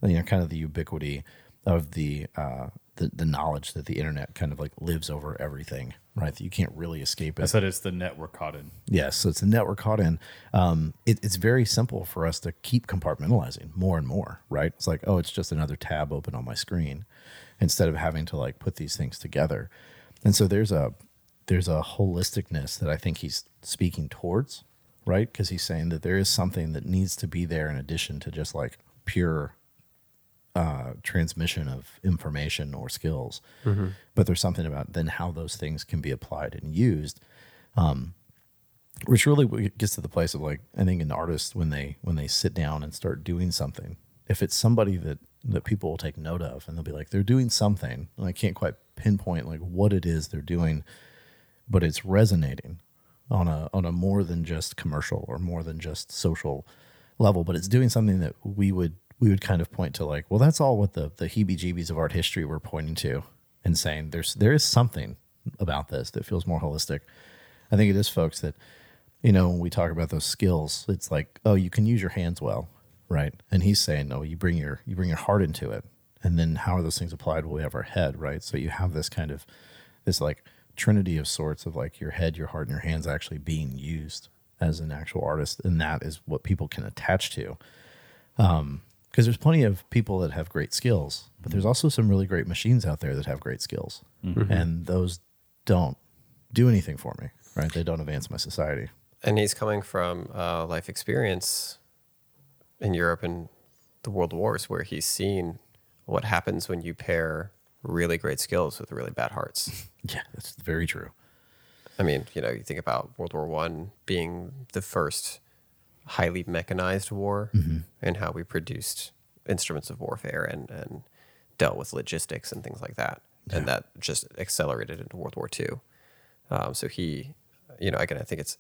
you know, kind of the ubiquity of the, uh, the, the knowledge that the internet kind of like lives over everything, right? That you can't really escape it. I said it's the network caught in. Yes, so it's a network caught in. Um, it, it's very simple for us to keep compartmentalizing more and more, right? It's like, oh, it's just another tab open on my screen, instead of having to like put these things together. And so there's a there's a holisticness that I think he's speaking towards, right? Because he's saying that there is something that needs to be there in addition to just like pure uh, transmission of information or skills. But there's something about then how those things can be applied and used which really gets to the place of like I think an artist when they when they sit down and start doing something, if it's somebody that that people will take note of and they'll be like they're doing something and I can't quite pinpoint like what it is they're doing, but it's resonating on a on a more than just commercial or more than just social level, but it's doing something that we would we would kind of point to like, well, that's all what the the heebie-jeebies of art history were pointing to and saying there's there is something about this that feels more holistic. I think it is folks that you know when we talk about those skills, it's like, oh, you can use your hands well, right? And he's saying, no, you bring your you bring your heart into it. And then how are those things applied? Well, we have our head, right? So you have this kind of this like trinity of sorts of like your head, your heart, and your hands actually being used as an actual artist, and that is what people can attach to. Um, because there's plenty of people that have great skills, but there's also some really great machines out there that have great skills, and those don't do anything for me, right? They don't advance my society. And he's coming from uh, life experience in Europe and the world wars, where he's seen what happens when you pair really great skills with really bad hearts. Yeah, that's very true. I mean, you know, you think about World War One being the first highly mechanized war and how we produced instruments of warfare and, and dealt with logistics and things like that. And that just accelerated into World War Two. Um, so he, you know, again, I think it's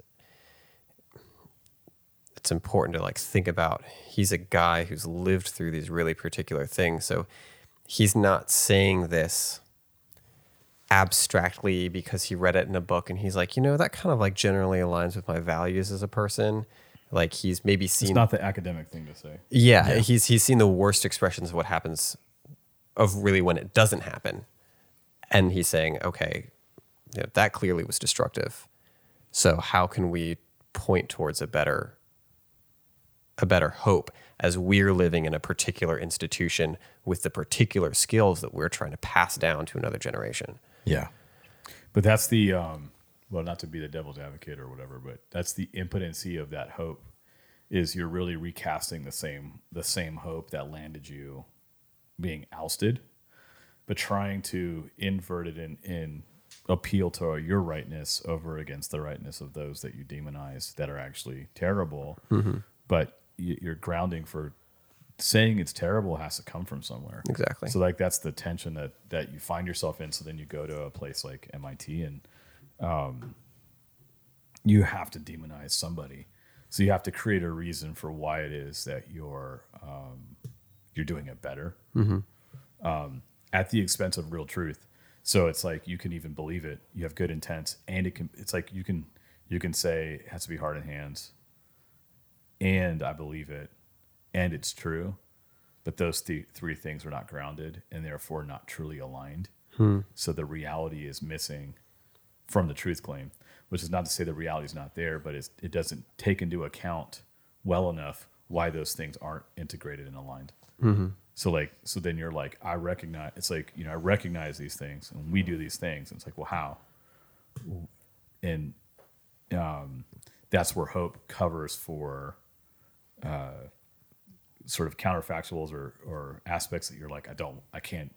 it's important to like think about he's a guy who's lived through these really particular things. So he's not saying this abstractly because he read it in a book and he's like, you know, that kind of like generally aligns with my values as a person. Like he's maybe seen. It's not the academic thing to say. yeah, he's he's seen the worst expressions of what happens of really when it doesn't happen. And he's saying, okay, you know, that clearly was destructive. So how can we point towards a better a better hope as we're living in a particular institution with the particular skills that we're trying to pass down to another generation. Yeah, But that's the um, well, not to be the devil's advocate or whatever, but that's the impotency of that hope. Is you're really recasting the same the same hope that landed you being ousted, but trying to invert it and in, in appeal to your rightness over against the rightness of those that you demonize that are actually terrible. Mm-hmm. But y- your grounding for saying it's terrible has to come from somewhere. Exactly. So like that's the tension that that you find yourself in. So then you go to a place like MIT and um, you have to demonize somebody. So you have to create a reason for why it is that you're um, you're doing it better um, at the expense of real truth. So it's like you can even believe it. You have good intent, and it can. It's like you can you can say it has to be hard and hands, and I believe it, and it's true, but those th- three things are not grounded and therefore not truly aligned. So the reality is missing from the truth claim, which is not to say the reality is not there, but it's, it doesn't take into account well enough why those things aren't integrated and aligned. So like, so then you're like, I recognize. It's like you know, I recognize these things, and we do these things. And it's like, well, how? And um, that's where hope covers for uh, sort of counterfactuals or or aspects that you're like, I don't, I can't,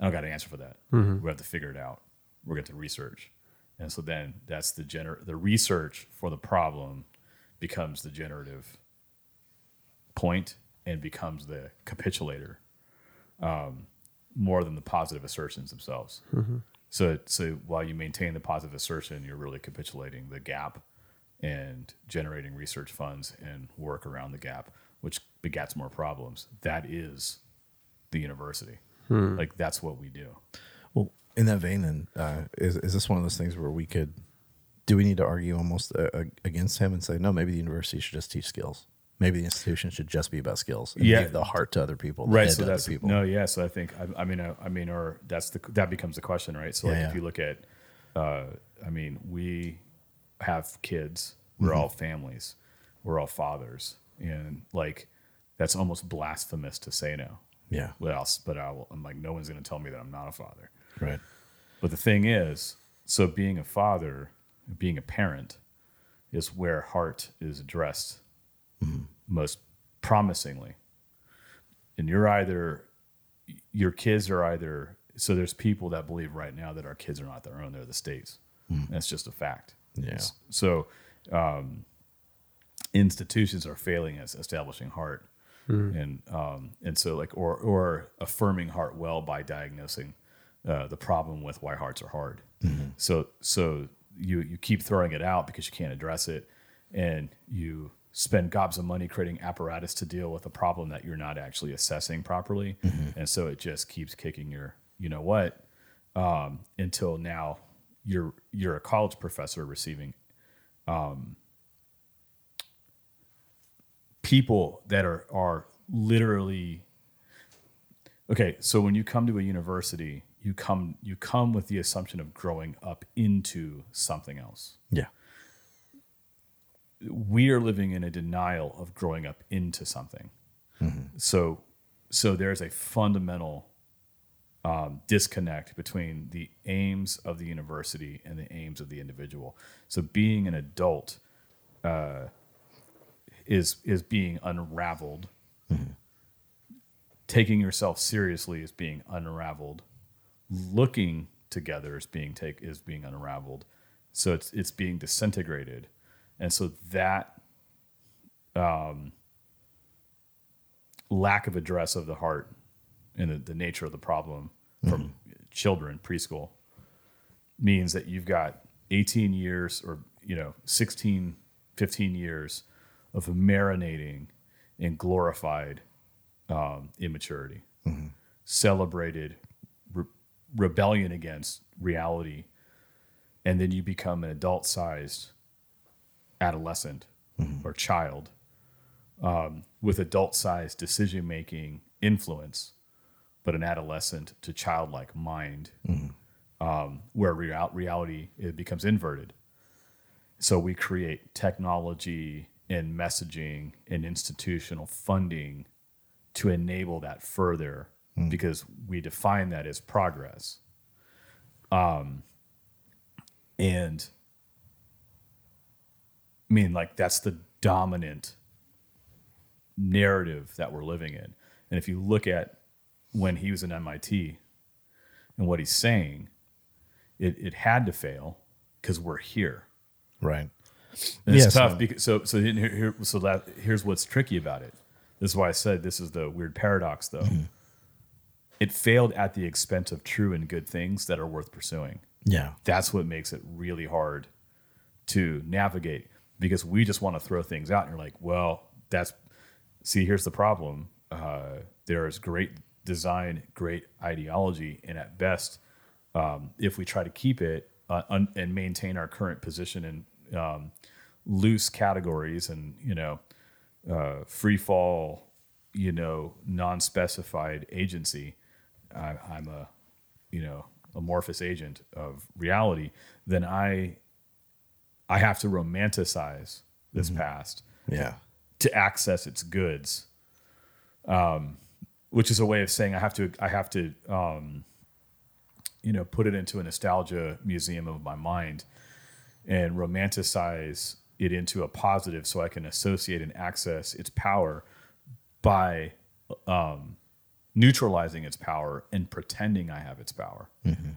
I don't got an answer for that. We have to figure it out. We're going to research, and so then that's the gener the research for the problem becomes the generative point and becomes the capitulator um, more than the positive assertions themselves. So, so while you maintain the positive assertion, you're really capitulating the gap and generating research funds and work around the gap, which begats more problems. That is the university. Like that's what we do. In that vein, then, uh, is is this one of those things where we could? Do we need to argue almost uh, uh, against him and say no? Maybe the university should just teach skills. Maybe the institution should just be about skills. And Yeah. leave the heart to other people. right so that's people. no yeah so i think i, I mean I, I mean or that's the that becomes the question right so like Yeah, if you look at uh i mean we have kids we're Mm-hmm. all families we're all fathers and like that's almost blasphemous to say no. Yeah. what else but I will, i'm like no one's going to tell me that i'm not a father Right. but the thing is, so being a father, being a parent, is where heart is addressed most promisingly. And you're either, your kids are either, so there's people that believe right now that our kids are not their own, they're the state's. That's just a fact. Yeah. So um, institutions are failing as establishing heart, and um, and so like or or affirming heart well by diagnosing uh, the problem with why hearts are hard. So so you you keep throwing it out because you can't address it, and you spend gobs of money creating apparatus to deal with a problem that you're not actually assessing properly, and so it just keeps kicking your you know what um, until now you're you're a college professor receiving um, people that are are literally okay so when you come to a university you come you come with the assumption of growing up into something else Yeah. we are living in a denial of growing up into something. So, so there's a fundamental um, disconnect between the aims of the university and the aims of the individual. So, being an adult uh, is is being unraveled. Taking yourself seriously is being unraveled. Looking together is being take is being unraveled. So it's it's being disintegrated. And so that um, lack of address of the heart and the, the nature of the problem from children preschool means that you've got 18 years or you know 16 15 years of marinating in glorified um, immaturity. Celebrated re- rebellion against reality and then you become an adult sized adolescent or child um, with adult sized decision making influence, but an adolescent to childlike mind, um, where real- reality it becomes inverted. So we create technology and messaging and institutional funding to enable that further because we define that as progress. Um, and I mean, like that's the dominant narrative that we're living in. And if you look at when he was in MIT and what he's saying, it, it had to fail because we're here. Right. And it's Yeah, tough so- because so so here, here- so that here's what's tricky about it. This is why I said this is the weird paradox, though. Mm-hmm. It failed at the expense of true and good things that are worth pursuing Yeah. that's what makes it really hard to navigate because we just want to throw things out and you're like well that's see here's the problem uh, there is great design great ideology and at best um, if we try to keep it uh, un- and maintain our current position in um, loose categories and you know uh, free fall you know non-specified agency I, i'm a you know amorphous agent of reality then i i have to romanticize this past Yeah. to access its goods um, which is a way of saying i have to i have to um, you know put it into a nostalgia museum of my mind and romanticize it into a positive so i can associate and access its power by um, neutralizing its power and pretending i have its power mm-hmm.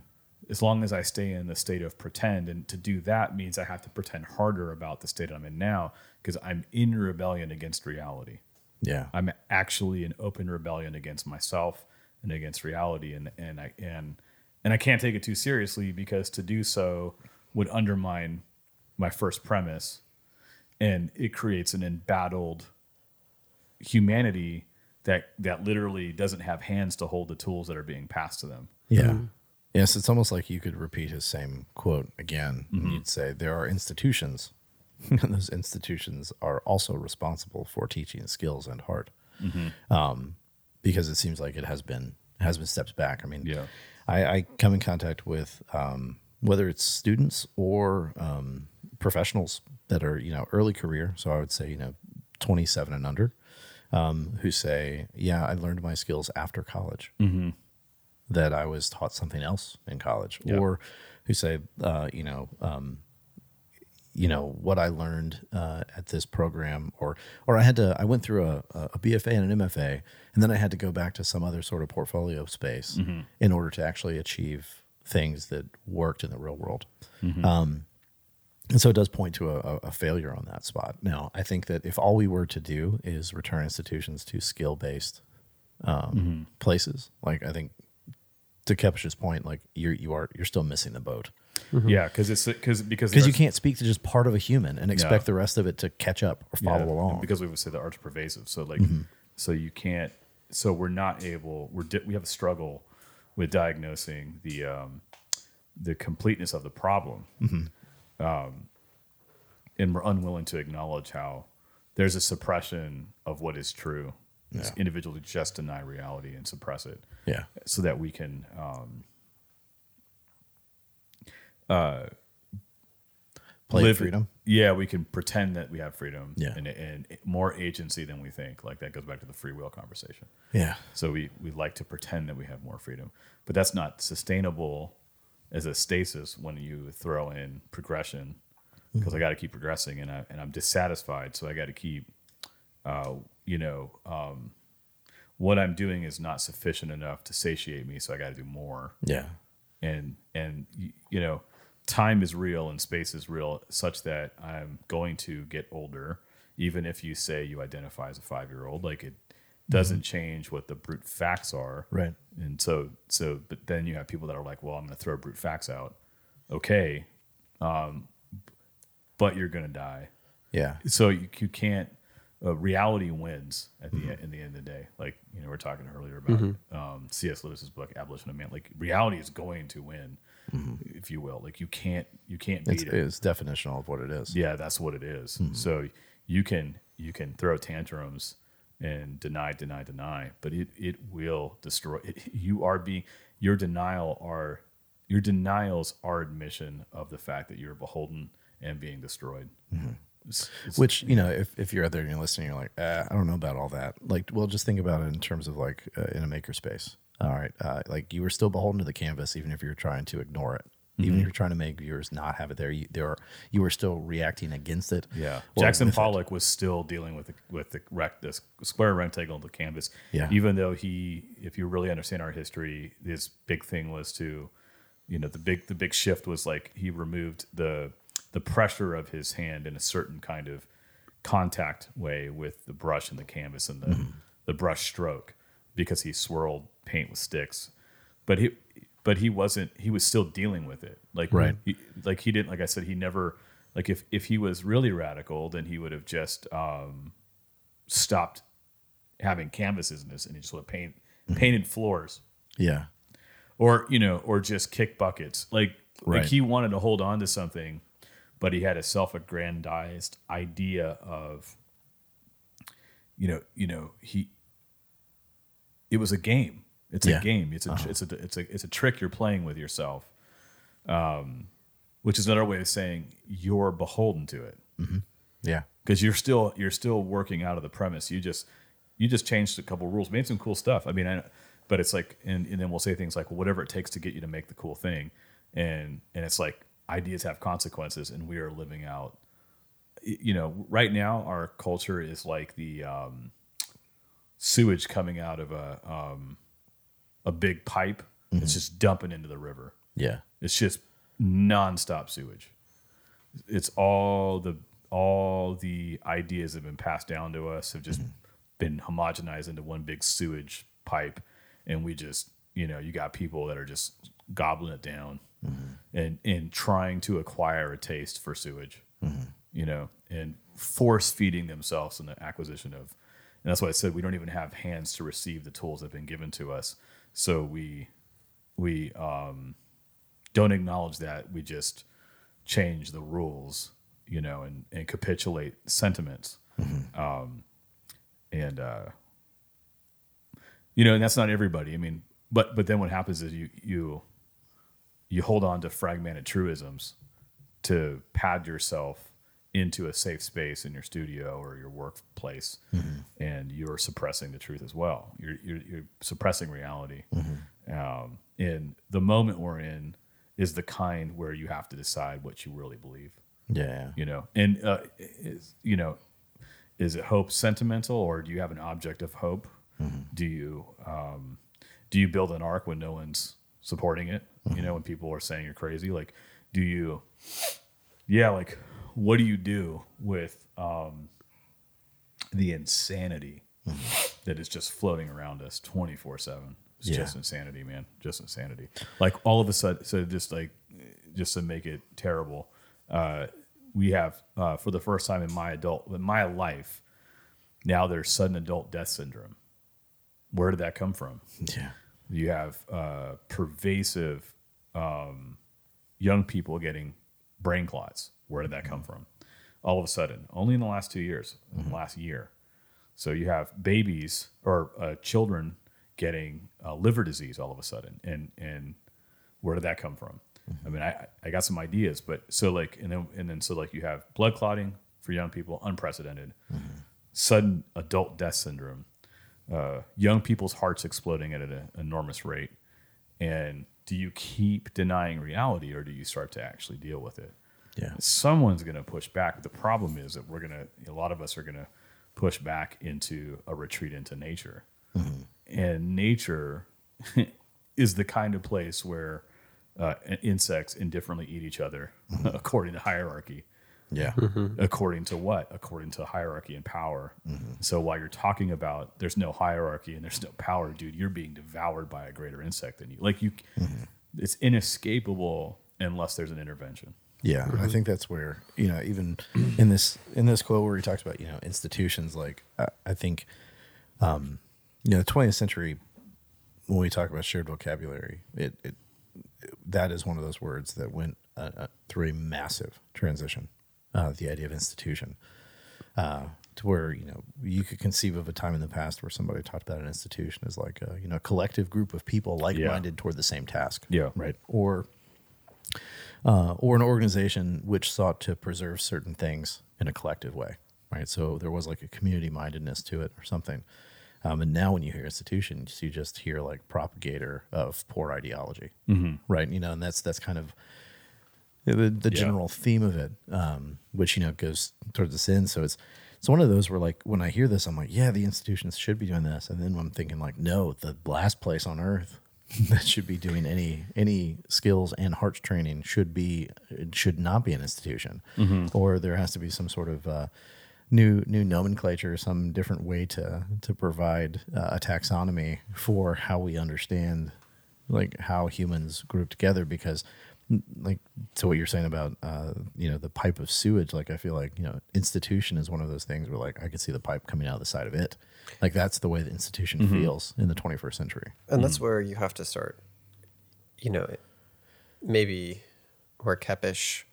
as long as I stay in the state of pretend, and to do that means I have to pretend harder about the state I'm in now because I'm in rebellion against reality. Yeah. I'm actually in open rebellion against myself and against reality, and and I and and I can't take it too seriously because to do so would undermine my first premise, and it creates an embattled humanity that that literally doesn't have hands to hold the tools that are being passed to them. Yeah. Yes, it's almost like you could repeat his same quote again. And you'd say, There are institutions, and those institutions are also responsible for teaching skills and heart. Um, because it seems like it has been has been steps back. I mean, Yeah. I, I come in contact with um, whether it's students or um, professionals that are you know early career. So I would say you know twenty seven and under, um, who say, "Yeah, I learned my skills after college. That I was taught something else in college," Yeah. or who say, uh, "You know." Um, you know what I learned uh, at this program, or or I had to I went through a, a BFA and an MFA, and then I had to go back to some other sort of portfolio space in order to actually achieve things that worked in the real world. Um, And so it does point to a, a- a failure on that spot. Now, I think that if all we were to do is return institutions to skill based um, places, like I think to Kepes's point, like you're you are you're still missing the boat Yeah, because it's because because because you can't speak to just part of a human and expect Yeah. the rest of it to catch up or follow Yeah, along. because we would say the art's pervasive. So like, so you can't. So we're not able. We're di- we have a struggle with diagnosing the um, the completeness of the problem, um, and we're unwilling to acknowledge how there's a suppression of what is true. It's Yeah. Individuals just deny reality and suppress it yeah, so that we can um, play live freedom. Yeah, we can pretend that we have freedom Yeah. and, and more agency than we think. Like that goes back to the free will conversation. Yeah, So we, we like to pretend that we have more freedom, but that's not sustainable as a stasis when you throw in progression because I got to keep progressing and I and I'm dissatisfied, so I got to keep, uh, you know, um, what I'm doing is not sufficient enough to satiate me, so I got to do more. Yeah, and and you know time is real and space is real such that i'm going to get older even if you say you identify as a five year old like it doesn't change what the brute facts are. Right. and so so but then you have people that are like well i'm going to throw brute facts out. Okay um but you're going to die. Yeah, so you, you can't uh, reality wins at the in the end of the day. Like you know we are talking earlier about um, cs lewis's book abolition of man. Like reality is going to win if you will. Like you can't you can't beat it's, it. it's definitional of what it is. yeah that's what it is. so you can you can throw tantrums and deny deny deny but it it will destroy it, you are being your denial are your denials are admission of the fact that you're beholden and being destroyed It's- it's- Which you know, if, if you're out there and you're listening, you're like, uh, I don't know about all that. Like, well, just think about it in terms of like uh, in a makerspace. All right, uh, like you were still beholden to the canvas, even if you're trying to ignore it. Even if you're trying to make viewers not have it there, you, there are, you were still reacting against it. Yeah, Jackson with it. Pollock was still dealing with the, with the rec, the square rectangle of the canvas. Yeah. even though he, if you really understand our history, his big thing was to, you know, the big the big shift was like he removed the the pressure of his hand in a certain kind of contact way with the brush and the canvas and the Mm-hmm. the brush stroke because he swirled paint with sticks, but he but he wasn't he was still dealing with it like Right. he, like he didn't like I said he never like if if he was really radical then he would have just um stopped having canvases in this and he just would have paint Mm-hmm. painted floors Yeah, or you know or just kick buckets like Right. like he wanted to hold on to something but he had a self-aggrandized idea of you know you know he it was a game it's Yeah. Uh-huh. a game it's a it's a it's a it's a trick you're playing with yourself um which is another way of saying you're beholden to it yeah, because you're still you're still working out of the premise. You just you just changed a couple rules, made some cool stuff. I mean, I, but it's like, and, and then we'll say things like, well, whatever it takes to get you to make the cool thing, and and it's like ideas have consequences, and we are living out. You know, right now our culture is like the um, sewage coming out of a um, a big pipe. It's mm-hmm. just dumping into the river. yeah, It's just nonstop sewage. It's all the all the ideas that have been passed down to us have just mm-hmm. been homogenized into one big sewage pipe, and we just you know you got people that are just gobbling it down mm-hmm. and and trying to acquire a taste for sewage, you know, and force feeding themselves in the acquisition of. And that's why I said we don't even have hands to receive the tools that have been given to us. So we we um, don't acknowledge that. We just change the rules, you know, and, and capitulate sentiments. Um, and, uh, you know, and that's not everybody. I mean, but, but then what happens is you, you, you hold on to fragmented truisms to pad yourself into a safe space in your studio or your workplace, and you're suppressing the truth as well. You're you're, you're suppressing reality. Um, and the moment we're in is the kind where you have to decide what you really believe. yeah, You know, and uh, is you know, is it hope sentimental or do you have an object of hope? Do you um, do you build an ark when no one's supporting it? You know, when people are saying you're crazy, like do you yeah, like what do you do with um, the insanity that is just floating around us twenty four seven? It's Yeah. just insanity, man. Just insanity. Like all of a sudden, so just like just to make it terrible, uh, we have uh, for the first time in my adult in my life now there's sudden adult death syndrome. Where did that come from? Yeah. You have uh, pervasive um, young people getting brain clots. Where did that come from? All of a sudden, only in the last two years, in the last year. So you have babies or uh, children getting uh, liver disease all of a sudden, and and where did that come from? I mean, I I got some ideas, but so like and then and then so like you have blood clotting for young people, unprecedented, sudden adult death syndrome, uh, young people's hearts exploding at an enormous rate, and do you keep denying reality or do you start to actually deal with it? Yeah. someone's going to push back. The problem is that we're going to, a lot of us are going to push back into a retreat into nature. Mm-hmm. And nature is the kind of place where uh, insects indifferently eat each other mm-hmm. according to hierarchy. Yeah. Mm-hmm. According to what? According to hierarchy and power. So while you're talking about there's no hierarchy and there's no power, dude, you're being devoured by a greater insect than you. Like you, it's inescapable unless there's an intervention. Yeah, I think that's where you know even in this in this quote where he talks about you know institutions like I, I think um, you know the 20th century when we talk about shared vocabulary it, it that is one of those words that went uh, uh, through a massive transition uh, the idea of institution uh, to where you know you could conceive of a time in the past where somebody talked about an institution as like a you know collective group of people like-minded toward the same task. Yeah. right. Or uh, or an organization which sought to preserve certain things in a collective way, right? So there was like a community mindedness to it or something. Um, and now when you hear institutions, you just hear like propagator of poor ideology, right? You know, and that's that's kind of the, the general theme of it, um, which you know goes towards the end. So it's it's one of those where like when I hear this, I'm like, yeah, the institutions should be doing this, and then I'm thinking like, no, the last place on earth that should be doing any any skills and hearts training should be it should not be an institution, or there has to be some sort of uh, new new nomenclature, some different way to to provide uh, a taxonomy for how we understand like how humans group together because like to what you're saying about uh you know the pipe of sewage like i feel like you know institution is one of those things where like i could see the pipe coming out of the side of it like that's the way the institution mm-hmm. feels in the 21st century. And that's mm-hmm. where you have to start, you know, maybe where Kepes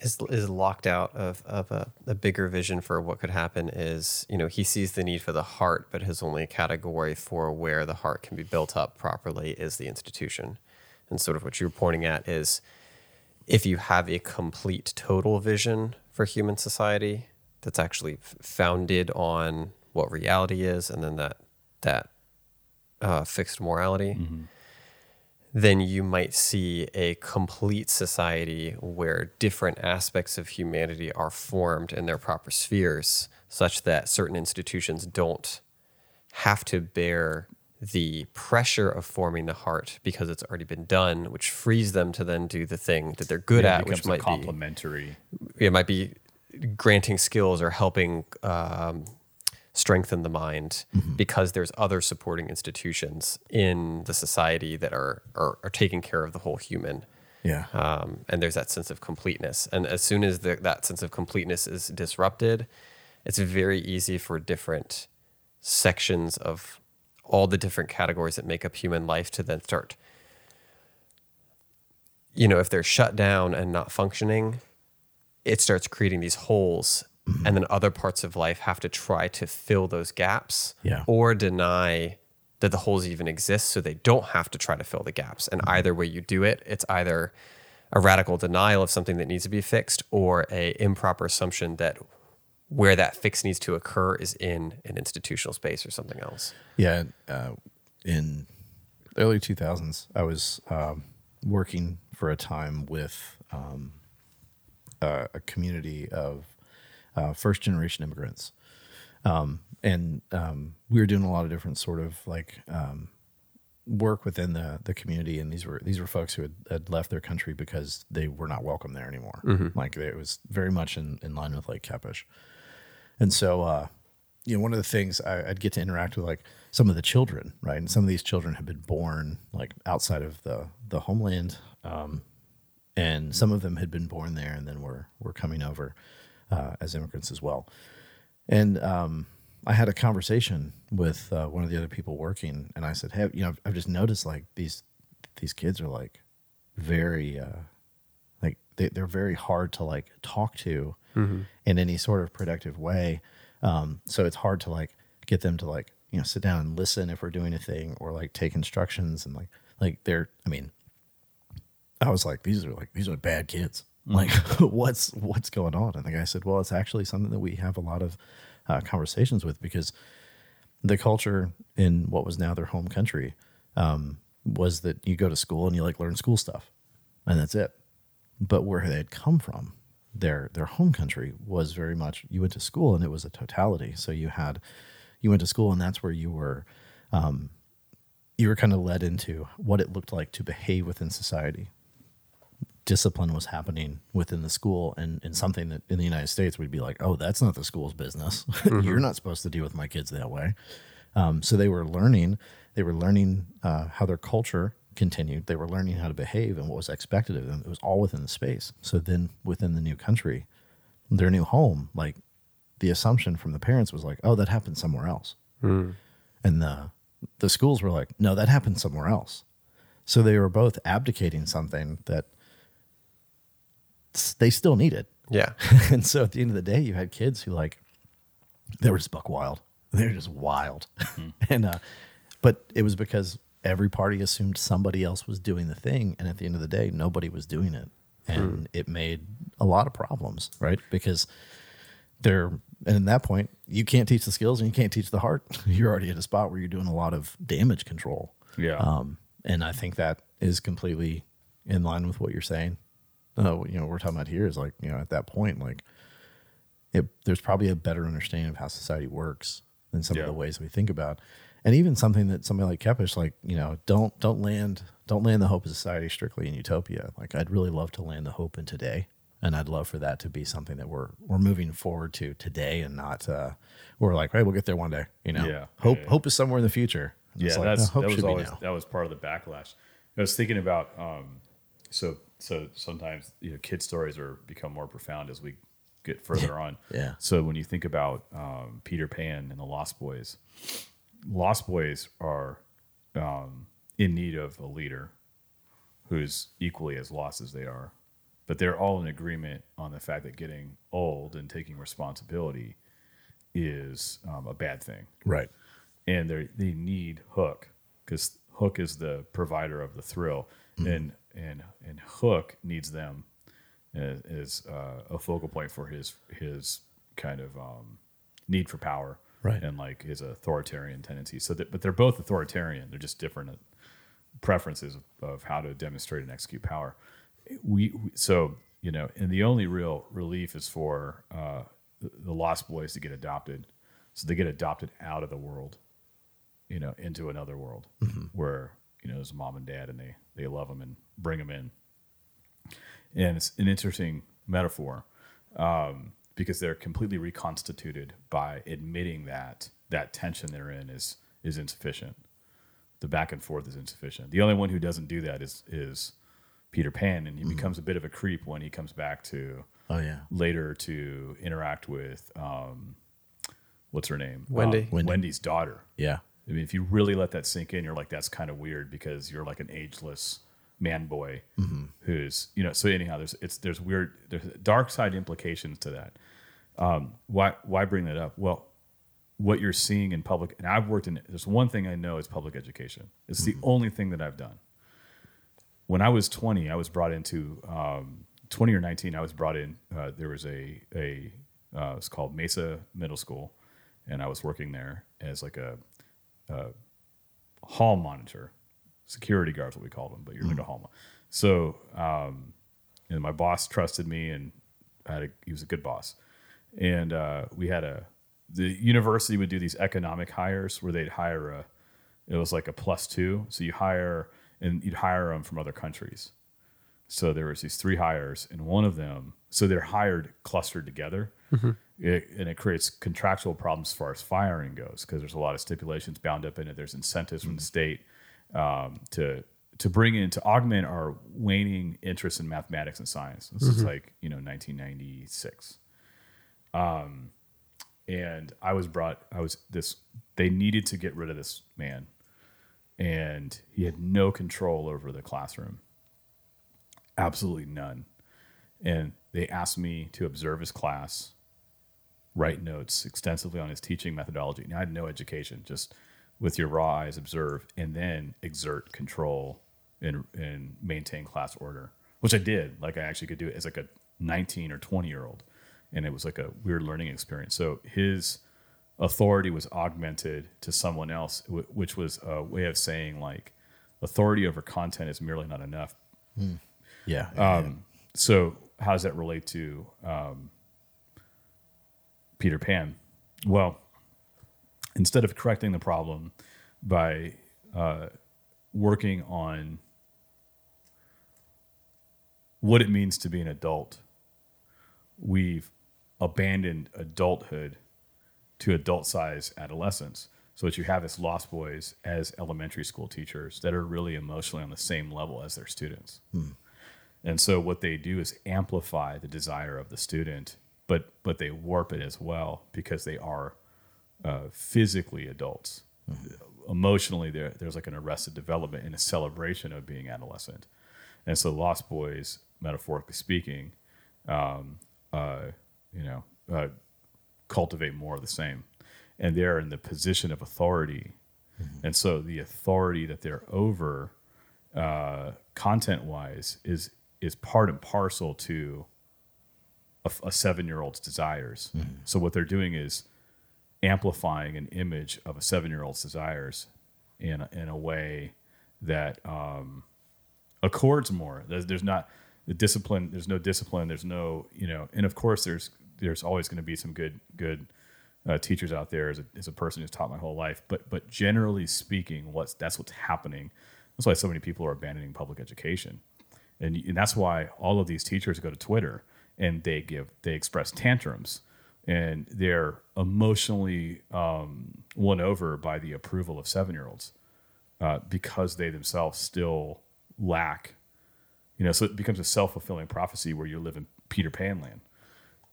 is, is locked out of, of a, a bigger vision for what could happen is, you know, he sees the need for the heart, but his only category for where the heart can be built up properly is the institution. And sort of what you're pointing at is if you have a complete total vision for human society that's actually founded on what reality is and then that that uh, fixed morality then you might see a complete society where different aspects of humanity are formed in their proper spheres such that certain institutions don't have to bear the pressure of forming the heart because it's already been done, which frees them to then do the thing that they're good It at, which might be complementary. it might be granting skills or helping um, strengthen the mind because there's other supporting institutions in the society that are, are are taking care of the whole human yeah um, and there's that sense of completeness. And as soon as the, that sense of completeness is disrupted, it's very easy for different sections of all the different categories that make up human life to then start. You know, if they're shut down and not functioning, it starts creating these holes. And then other parts of life have to try to fill those gaps Yeah. or deny that the holes even exist so they don't have to try to fill the gaps. And either way you do it, it's either a radical denial of something that needs to be fixed or a improper assumption that where that fix needs to occur is in an institutional space or something else. Yeah, uh, in the early 2000s, I was um, working for a time with um, a, a community of uh, first generation immigrants. Um, and um, we were doing a lot of different sort of like um, work within the the community, and these were these were folks who had, had left their country because they were not welcome there anymore. Like it was very much in, in line with like Kepes, and so uh, you know one of the things I, I'd get to interact with like some of the children, right? And some of these children have been born like outside of the the homeland, um, and some of them had been born there and then were were coming over uh, as immigrants as well. And um, I had a conversation with uh, one of the other people working, and I said, "Hey, you know, I've, I've just noticed like these these kids are like very uh, like they, they're very hard to like talk to in any sort of productive way. Um, so it's hard to like get them to like you know sit down and listen if we're doing a thing or like take instructions and like like they're I mean I was like, these are like these are bad kids. Like, what's what's going on? And the guy said, well, it's actually something that we have a lot of uh, conversations with because the culture in what was now their home country um, was that you go to school and you like learn school stuff, and that's it. But where they had come from, their their home country was very much you went to school and it was a totality. So you had you went to school and that's where you were um, you were kind of led into what it looked like to behave within society discipline was happening within the school and, and something that in the United States we'd be like, oh, that's not the school's business. You're not supposed to deal with my kids that way. Um, so they were learning, they were learning uh, how their culture continued. They were learning how to behave and what was expected of them. It was all within the space. So then within the new country, their new home, like the assumption from the parents was like, oh, that happened somewhere else. And the the schools were like, no, that happened somewhere else. So they were both abdicating something that they still need it. Yeah. and so at the end of the day, you had kids who like they were just buck wild. They were just wild. and uh but it was because every party assumed somebody else was doing the thing, and at the end of the day, nobody was doing it. And it made a lot of problems, right? Because they're and at that point, you can't teach the skills and you can't teach the heart. You're already at a spot where you're doing a lot of damage control. Yeah. Um, and I think that is completely in line with what you're saying. Uh, you know, what we're talking about here is like, you know, at that point, like, it, there's probably a better understanding of how society works than some Yeah. of the ways we think about, and even something that somebody like Kepes, like, you know, don't don't land don't land the hope of society strictly in utopia. Like, I'd really love to land the hope in today, and I'd love for that to be something that we're we're moving forward to today, and not uh, we're like, hey, we'll get there one day. You know, Yeah. hope Yeah, hope is somewhere in the future. And yeah, like, that's no, hope that was always that was part of the backlash. I was thinking about um, so so sometimes you know kid stories are become more profound as we get further on. Yeah. So when you think about um, Peter Pan and the Lost Boys, Lost Boys are um, in need of a leader who's equally as lost as they are, but they're all in agreement on the fact that getting old and taking responsibility is um, a bad thing Right. and they they need Hook because Hook is the provider of the thrill, and and and Hook needs them as, as uh, a focal point for his his kind of um, need for power, Right. And like his authoritarian tendencies. So, that, but they're both authoritarian. They're just different uh, preferences of, how to demonstrate and execute power. We, we so you know, and the only real relief is for uh, the, the Lost Boys to get adopted. So they get adopted out of the world, you know, into another world where you know there's mom and dad, and they they love them and bring them in. And it's an interesting metaphor um, because they're completely reconstituted by admitting that that tension they're in is is insufficient. The back and forth is insufficient. The only one who doesn't do that is is Peter Pan, and he becomes a bit of a creep when he comes back to Oh yeah. later to interact with um, what's her name, Wendy. Uh, Wendy. Wendy's daughter. Yeah. I mean, if you really let that sink in, you're like, that's kind of weird because you're like an ageless man boy who's, you know. So anyhow, there's it's there's weird there's dark side implications to that. Um, why why bring that up? Well, what you're seeing in public, and I've worked in. There's one thing I know is public education. It's the only thing that I've done. When I was 20, I was brought into um, 20 or 19. I was brought in. Uh, there was a a uh, it's called Mesa Middle School, and I was working there as like a hall monitor, security guards, what we called them, but you're like a hall. Mo- so, um, and my boss trusted me, and I had a, he was a good boss, and uh, we had a the university would do these economic hires where they'd hire a It was like a plus two. So you hire and you'd hire them from other countries. So there was these three hires, and one of them, so they're hired clustered together, it, and it creates contractual problems as far as firing goes because there's a lot of stipulations bound up in it. There's incentives from the mm-hmm. state um, to to bring in to augment our waning interest in mathematics and science. This is mm-hmm. like you know 1996 um, and I was brought. I was this. They needed to get rid of this man, and he had no control over the classroom. Absolutely none. And they asked me to observe his class, write notes extensively on his teaching methodology. And I had no education, just with your raw eyes observe, and then exert control and and maintain class order, which I did. Like I actually could do it as like a 19 or 20 year old, and it was like a weird learning experience. So his authority was augmented to someone else, which was a way of saying like authority over content is merely not enough. Yeah. Um, so how does that relate to um, Peter Pan? Well, instead of correcting the problem by uh, working on what it means to be an adult, we've abandoned adulthood to adult size adolescence. So what you have is lost boys as elementary school teachers that are really emotionally on the same level as their students. And so what they do is amplify the desire of the student, but but they warp it as well because they are uh, physically adults. Emotionally, there there's like an arrested development and a celebration of being adolescent. And so Lost Boys, metaphorically speaking, um, uh, you know, uh, cultivate more of the same, and they're in the position of authority. And so the authority that they're over uh, content wise is is part and parcel to a, a seven year old's desires. So what they're doing is amplifying an image of a seven year old's desires in in a way that um, accords more. There's, there's not the discipline. There's no discipline. There's no you know. And of course, there's there's always going to be some good good uh, teachers out there as a, as a person who's taught my whole life. But but generally speaking, what's that's what's happening. That's why so many people are abandoning public education, and and that's why all of these teachers go to Twitter and they give they express tantrums, and they're emotionally um, won over by the approval of seven year olds uh, because they themselves still lack. You know, so it becomes a self fulfilling prophecy where you live in Peter Pan land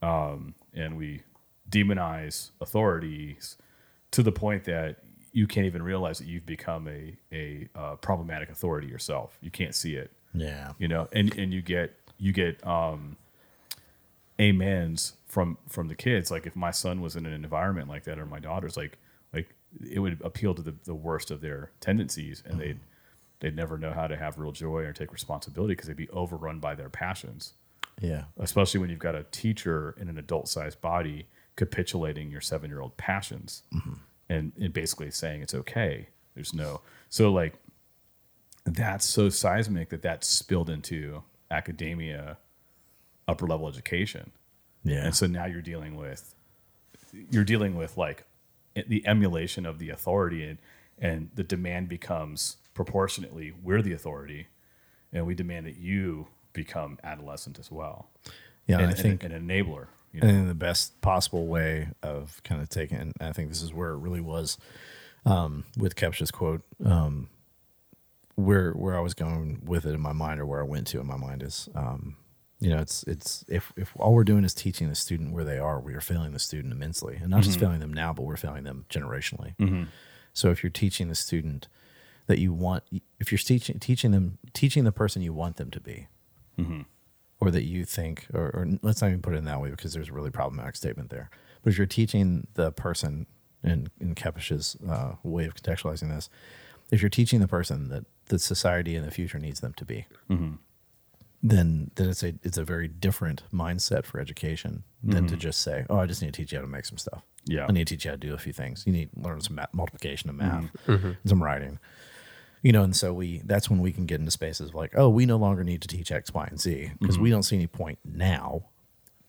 um, and we demonize authorities to the point that you can't even realize that you've become a a uh, problematic authority yourself. You can't see it, yeah. you know, and and you get you get um, amens from from the kids. Like if my son was in an environment like that, or my daughter's, like like it would appeal to the, the worst of their tendencies, and they'd they'd never know how to have real joy or take responsibility because they'd be overrun by their passions Yeah. especially when you've got a teacher in an adult sized body capitulating your seven year old passions mm-hmm. and, and basically saying it's okay. There's no, so like that's so seismic that that spilled into academia, upper level education. Yeah. And so now you're dealing with, you're dealing with like the emulation of the authority and, and the demand becomes proportionately we're the authority and we demand that you become adolescent as well yeah. and, I think and an enabler. You know? and in the best possible way of kind of taking and I think this is where it really was um, with Kepes's quote um, where where I was going with it in my mind or where I went to in my mind is um, you know it's it's if if all we're doing is teaching the student where they are we are failing the student immensely. And not just mm-hmm. failing them now but we're failing them generationally. Mm-hmm. So if you're teaching the student that you want if you're teaching teaching them teaching the person you want them to be mm-hmm. or that you think, or, or let's not even put it in that way because there's a really problematic statement there. But if you're teaching the person, in in Kepes's uh, way of contextualizing this, if you're teaching the person that the society in the future needs them to be, then then it's a it's a very different mindset for education than to mm-hmm. just say, oh, I just need to teach you how to make some stuff. Yeah. I need to teach you how to do a few things. You need to learn some math, multiplication and math, mm-hmm. Mm-hmm. and some writing you know and so we that's when we can get into spaces like oh we no longer need to teach x y and z because we don't see any point now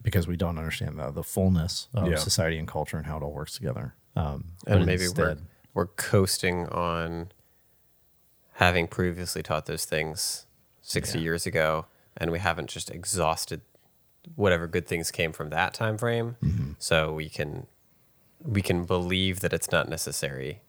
because we don't understand the, the fullness of Yeah. society and culture and how it all works together um and but maybe we're we're coasting on having previously taught those things 60 Yeah. years ago and we haven't just exhausted whatever good things came from that time frame Mm-hmm. so we can we can believe that it's not necessary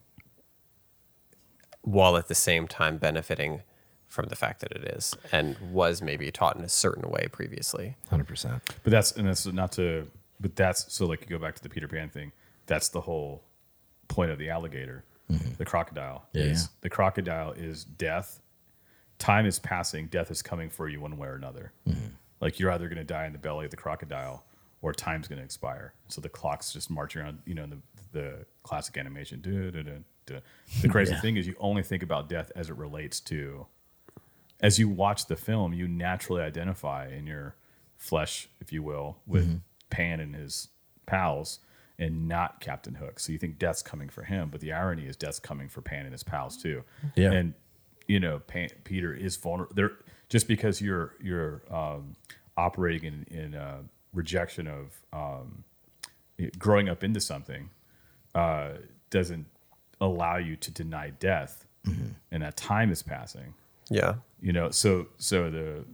while at the same time benefiting from the fact that it is and was maybe taught in a certain way previously Hundred percent. But that's and that's not to. But that's so like you go back to the Peter Pan thing. That's the whole point of the alligator, the crocodile. Yeah, is yeah. the crocodile is death. Time is passing. Death is coming for you one way or another. Mm-hmm. Like you're either going to die in the belly of the crocodile, or time's going to expire. So the clock's just marching around. You know, in the the classic animation. duh, duh, duh. The crazy Yeah. thing is, you only think about death as it relates to as you watch the film, you naturally identify in your flesh, if you will, with mm-hmm. Pan and his pals and not Captain Hook. So you think death's coming for him, but the irony is death's coming for Pan and his pals too. Yeah. And you know, Pan, Peter is vulnerable. There, just because you're you're um, operating in, in uh, rejection of um, growing up into something uh, doesn't allow you to deny death, and that time is passing. Yeah. You know so so the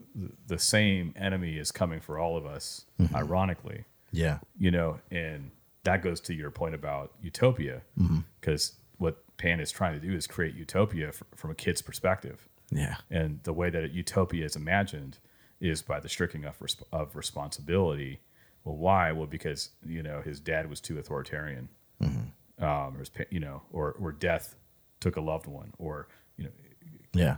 the same enemy is coming for all of us ironically. Yeah. you know and that goes to your point about utopia because what pan is trying to do is create utopia from a kid's perspective. Yeah. and the way that utopia is imagined is by the stripping of, resp- of responsibility. Well why? Well because you know his dad was too authoritarian. Um, or his, pa- you know or or death took a loved one or you know Yeah.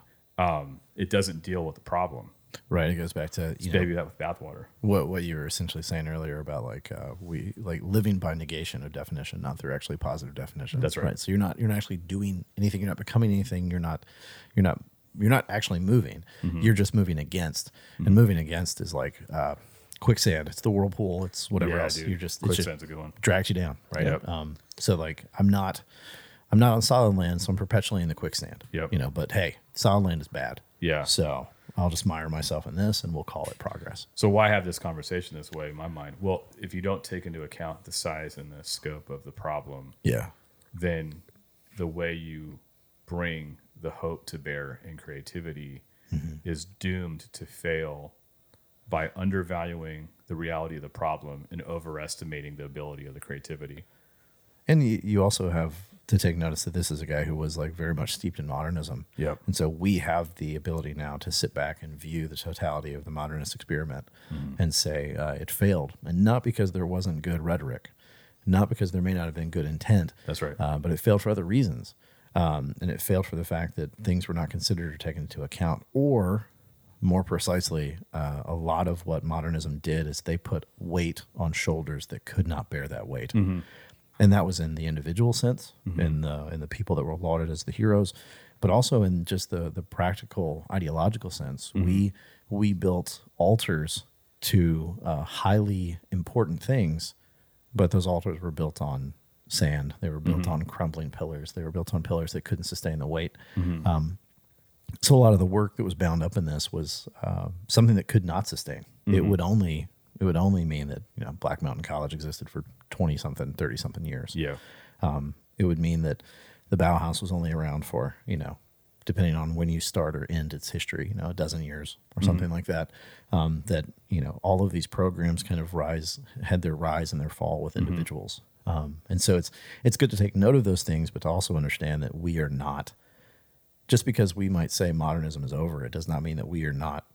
it doesn't deal with the problem Right. It goes back to you know, baby that with bathwater. what what you were essentially saying earlier about like uh, we like living by negation of definition, not through actually positive definition. That's right. So you're not you're not actually doing anything. You're not becoming anything. You're not you're not you're not actually moving. Mm-hmm. You're just moving against. And moving against is like uh, quicksand. It's the whirlpool. It's whatever else. You're just it just quicksand's a good one. drags you down. Right. Yep. Um. So like I'm not. I'm not on solid land, so I'm perpetually in the quicksand. Yep. You know, but hey, solid land is bad. Yeah. So I'll just mire myself in this, and we'll call it progress. So why have this conversation this way in my mind? Well, if you don't take into account the size and the scope of the problem, Yeah. then the way you bring the hope to bear and creativity mm-hmm. is doomed to fail by undervaluing the reality of the problem and overestimating the ability of the creativity. And you also have to take notice that this is a guy who was like very much steeped in modernism. Yep. And so we have the ability now to sit back and view the totality of the modernist experiment and say uh, it failed. And not because there wasn't good rhetoric, not because there may not have been good intent. That's right. Uh, but it failed for other reasons. Um, and it failed for the fact that things were not considered or taken into account. Or more precisely, uh, a lot of what modernism did is they put weight on shoulders that could not bear that weight and that was in the individual sense, in the in the people that were lauded as the heroes, but also in just the the practical ideological sense. We we built altars to uh, highly important things, but those altars were built on sand. They were built on crumbling pillars. They were built on pillars that couldn't sustain the weight. Um, so a lot of the work that was bound up in this was uh, something that could not sustain. It would only it would only mean that you know Black Mountain College existed for twenty something, thirty something years. Yeah. Um, it would mean that the Bauhaus was only around for you know, depending on when you start or end its history, you know, a dozen years or something like that. Um, that you know, all of these programs kind of rise had their rise and their fall with individuals. Um, and so it's it's good to take note of those things, but to also understand that we are not just because we might say modernism is over, it does not mean that we are not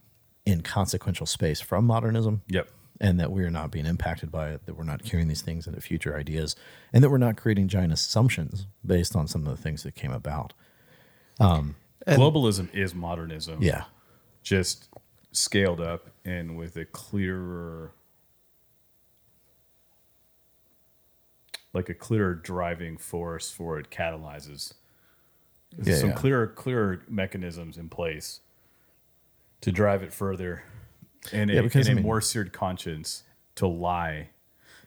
in consequential space from modernism. Yep. And that we are not being impacted by it, that we're not carrying these things into future ideas, and that we're not creating giant assumptions based on some of the things that came about. Um, Globalism is modernism. Yeah. just scaled up and with a clearer like a clearer driving force for it catalyzes Yeah, some yeah. clearer clearer mechanisms in place to drive it further and Yeah, a, because, and I a mean- more seared conscience to lie.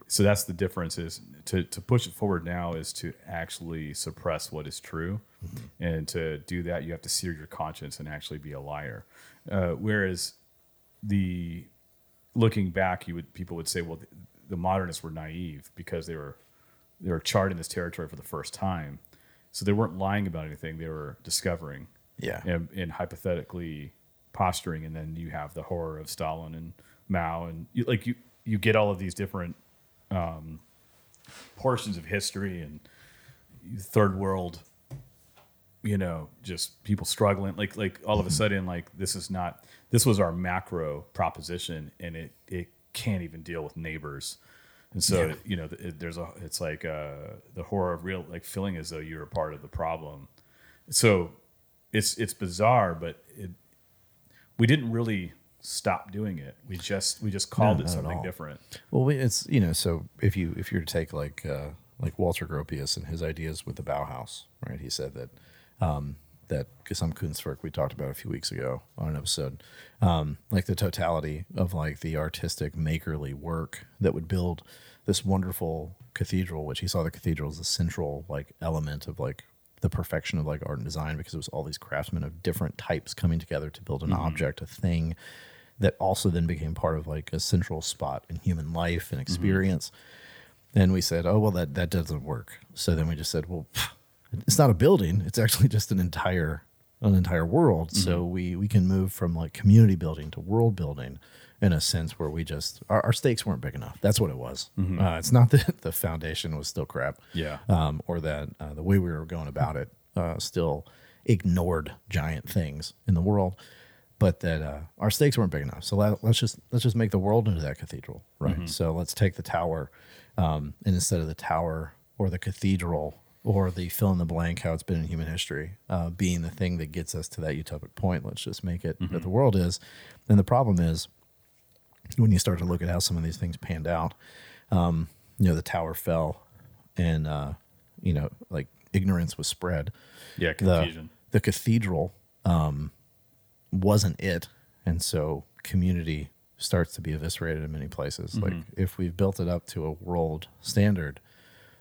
So that's the difference is to, to push it forward now is to actually suppress what is true. Mm-hmm. and to do that you have to sear your conscience and actually be a liar. Uh, whereas the looking back you would people would say well the, the modernists were naive because they were they were charting this territory for the first time. So they weren't lying about anything. They were discovering. Yeah. and, and hypothetically posturing, and then you have the horror of Stalin and Mao, and you, like you you get all of these different um, portions of history and third world you know just people struggling like like all of a sudden like this is not this was our macro proposition and it it can't even deal with neighbors. And so you know it, there's a it's like uh the horror of real like feeling as though you're a part of the problem. So it's it's bizarre but it we didn't really stop doing it. We just we just called No, it something different. Well, it's you know, so if you if you were to take like uh, like Walter Gropius and his ideas with the Bauhaus, right? He said that um, that Gesamtkunstwerk we talked about a few weeks ago on an episode, um, like the totality of like the artistic makerly work that would build this wonderful cathedral, which he saw the cathedral as the central like element of like the perfection of like art and design because it was all these craftsmen of different types coming together to build an mm-hmm. object, a thing that also then became part of like a central spot in human life and mm-hmm. experience. And we said, oh well, that that doesn't work. So then we just said, well, it's not a building; it's actually just an entire an entire world. So mm-hmm. we we can move from like community building to world building in a sense where we just our, our stakes weren't big enough. That's what it was. Uh, it's not that the foundation was still crap, Yeah. um, or that uh, the way we were going about it uh, still ignored giant things in the world, but that uh, our stakes weren't big enough. So let, let's just let's just make the world into that cathedral, right? So let's take the tower, um, and instead of the tower or the cathedral or the fill in the blank, how it's been in human history, uh, being the thing that gets us to that utopic point, let's just make it that the world is. And the problem is when you start to look at how some of these things panned out, um, you know, the tower fell, and uh, you know, like ignorance was spread. yeah confusion the cathedral um, wasn't it, and so community starts to be eviscerated in many places. Like if we've built it up to a world standard,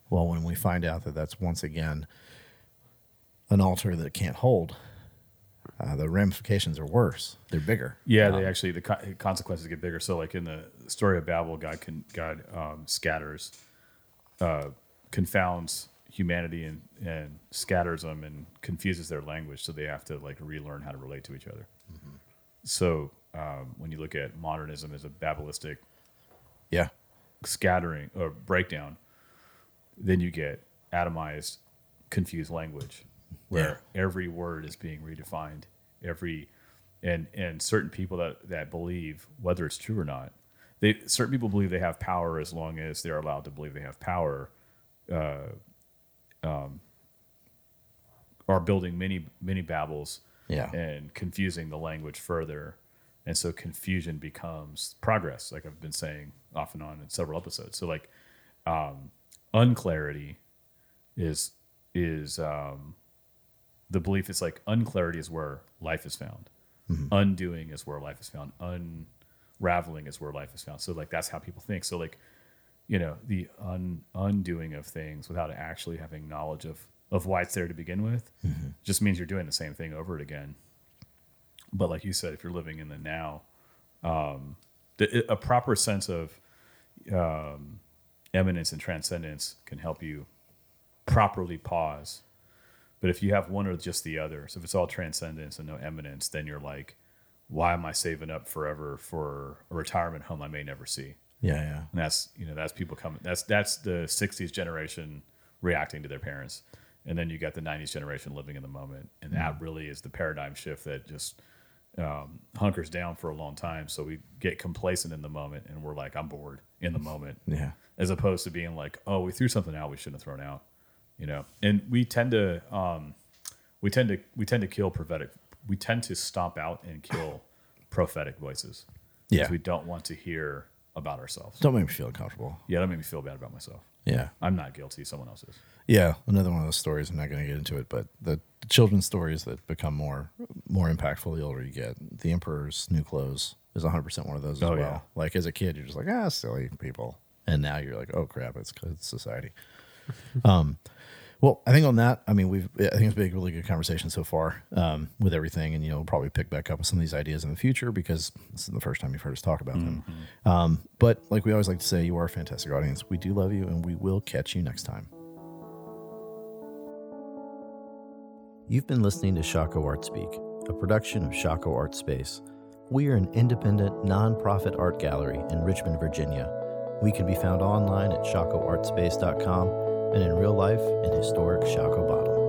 well, when we find out that that's once again an altar that can't hold, uh, the ramifications are worse. They're bigger. Yeah, they actually the co- consequences get bigger. So, like in the story of Babel, God can God um, scatters, uh, confounds humanity and and scatters them and confuses their language, so they have to like relearn how to relate to each other. So, um, when you look at modernism as a Babelistic Yeah. scattering or breakdown, then you get atomized, confused language, where every word is being redefined. Every and and certain people that that believe whether it's true or not, they certain people believe they have power as long as they're allowed to believe they have power. Uh, um, are building many many Babels Yeah. and confusing the language further. And so confusion becomes progress, like I've been saying off and on in several episodes. So like um, unclarity is is um, the belief is like unclarity is where life is found. Undoing is where life is found. Unraveling is where life is found. So like that's how people think. So like you know the un, undoing of things without actually having knowledge of of why it's there to begin with just means you're doing the same thing over it again but like you said if you're living in the now um, the, a proper sense of um, immanence and transcendence can help you properly pause but if you have one or just the other so if it's all transcendence and no immanence then you're like why am i saving up forever for a retirement home i may never see Yeah. Yeah. and that's you know that's people coming. That's that's the '60s generation reacting to their parents, and then you got the '90s generation living in the moment, and that really is the paradigm shift that just um, hunkers down for a long time. So we get complacent in the moment, and we're like, I'm bored in the moment, Yeah. as opposed to being like, oh, we threw something out we shouldn't have thrown out, you know. And we tend to um, we tend to we tend to kill prophetic. We tend to stomp out and kill prophetic voices. Yeah. we don't want to hear about ourselves. Don't make me feel uncomfortable. Yeah, that made me feel bad about myself. Yeah. I'm not guilty. Someone else is. Yeah, another one of those stories. I'm not going to get into it, but the children's stories that become more more impactful the older you get. The Emperor's New Clothes is 100 percent one of those as Oh, well. yeah. Like as a kid, you're just like ah, silly people, and now you're like, oh crap, it's, it's society. um, well, I think on that, I mean, we've I think it's been a really good conversation so far um, with everything, and you know, we'll probably pick back up with some of these ideas in the future because this is the first time you've heard us talk about them. Um, but like we always like to say, you are a fantastic audience. We do love you, and we will catch you next time. You've been listening to Shockoe Art Speak, a production of Shockoe Art Space. We are an independent, nonprofit art gallery in Richmond, Virginia. We can be found online at shockoeartspace.com and in real life in historic Shockoe Bottom.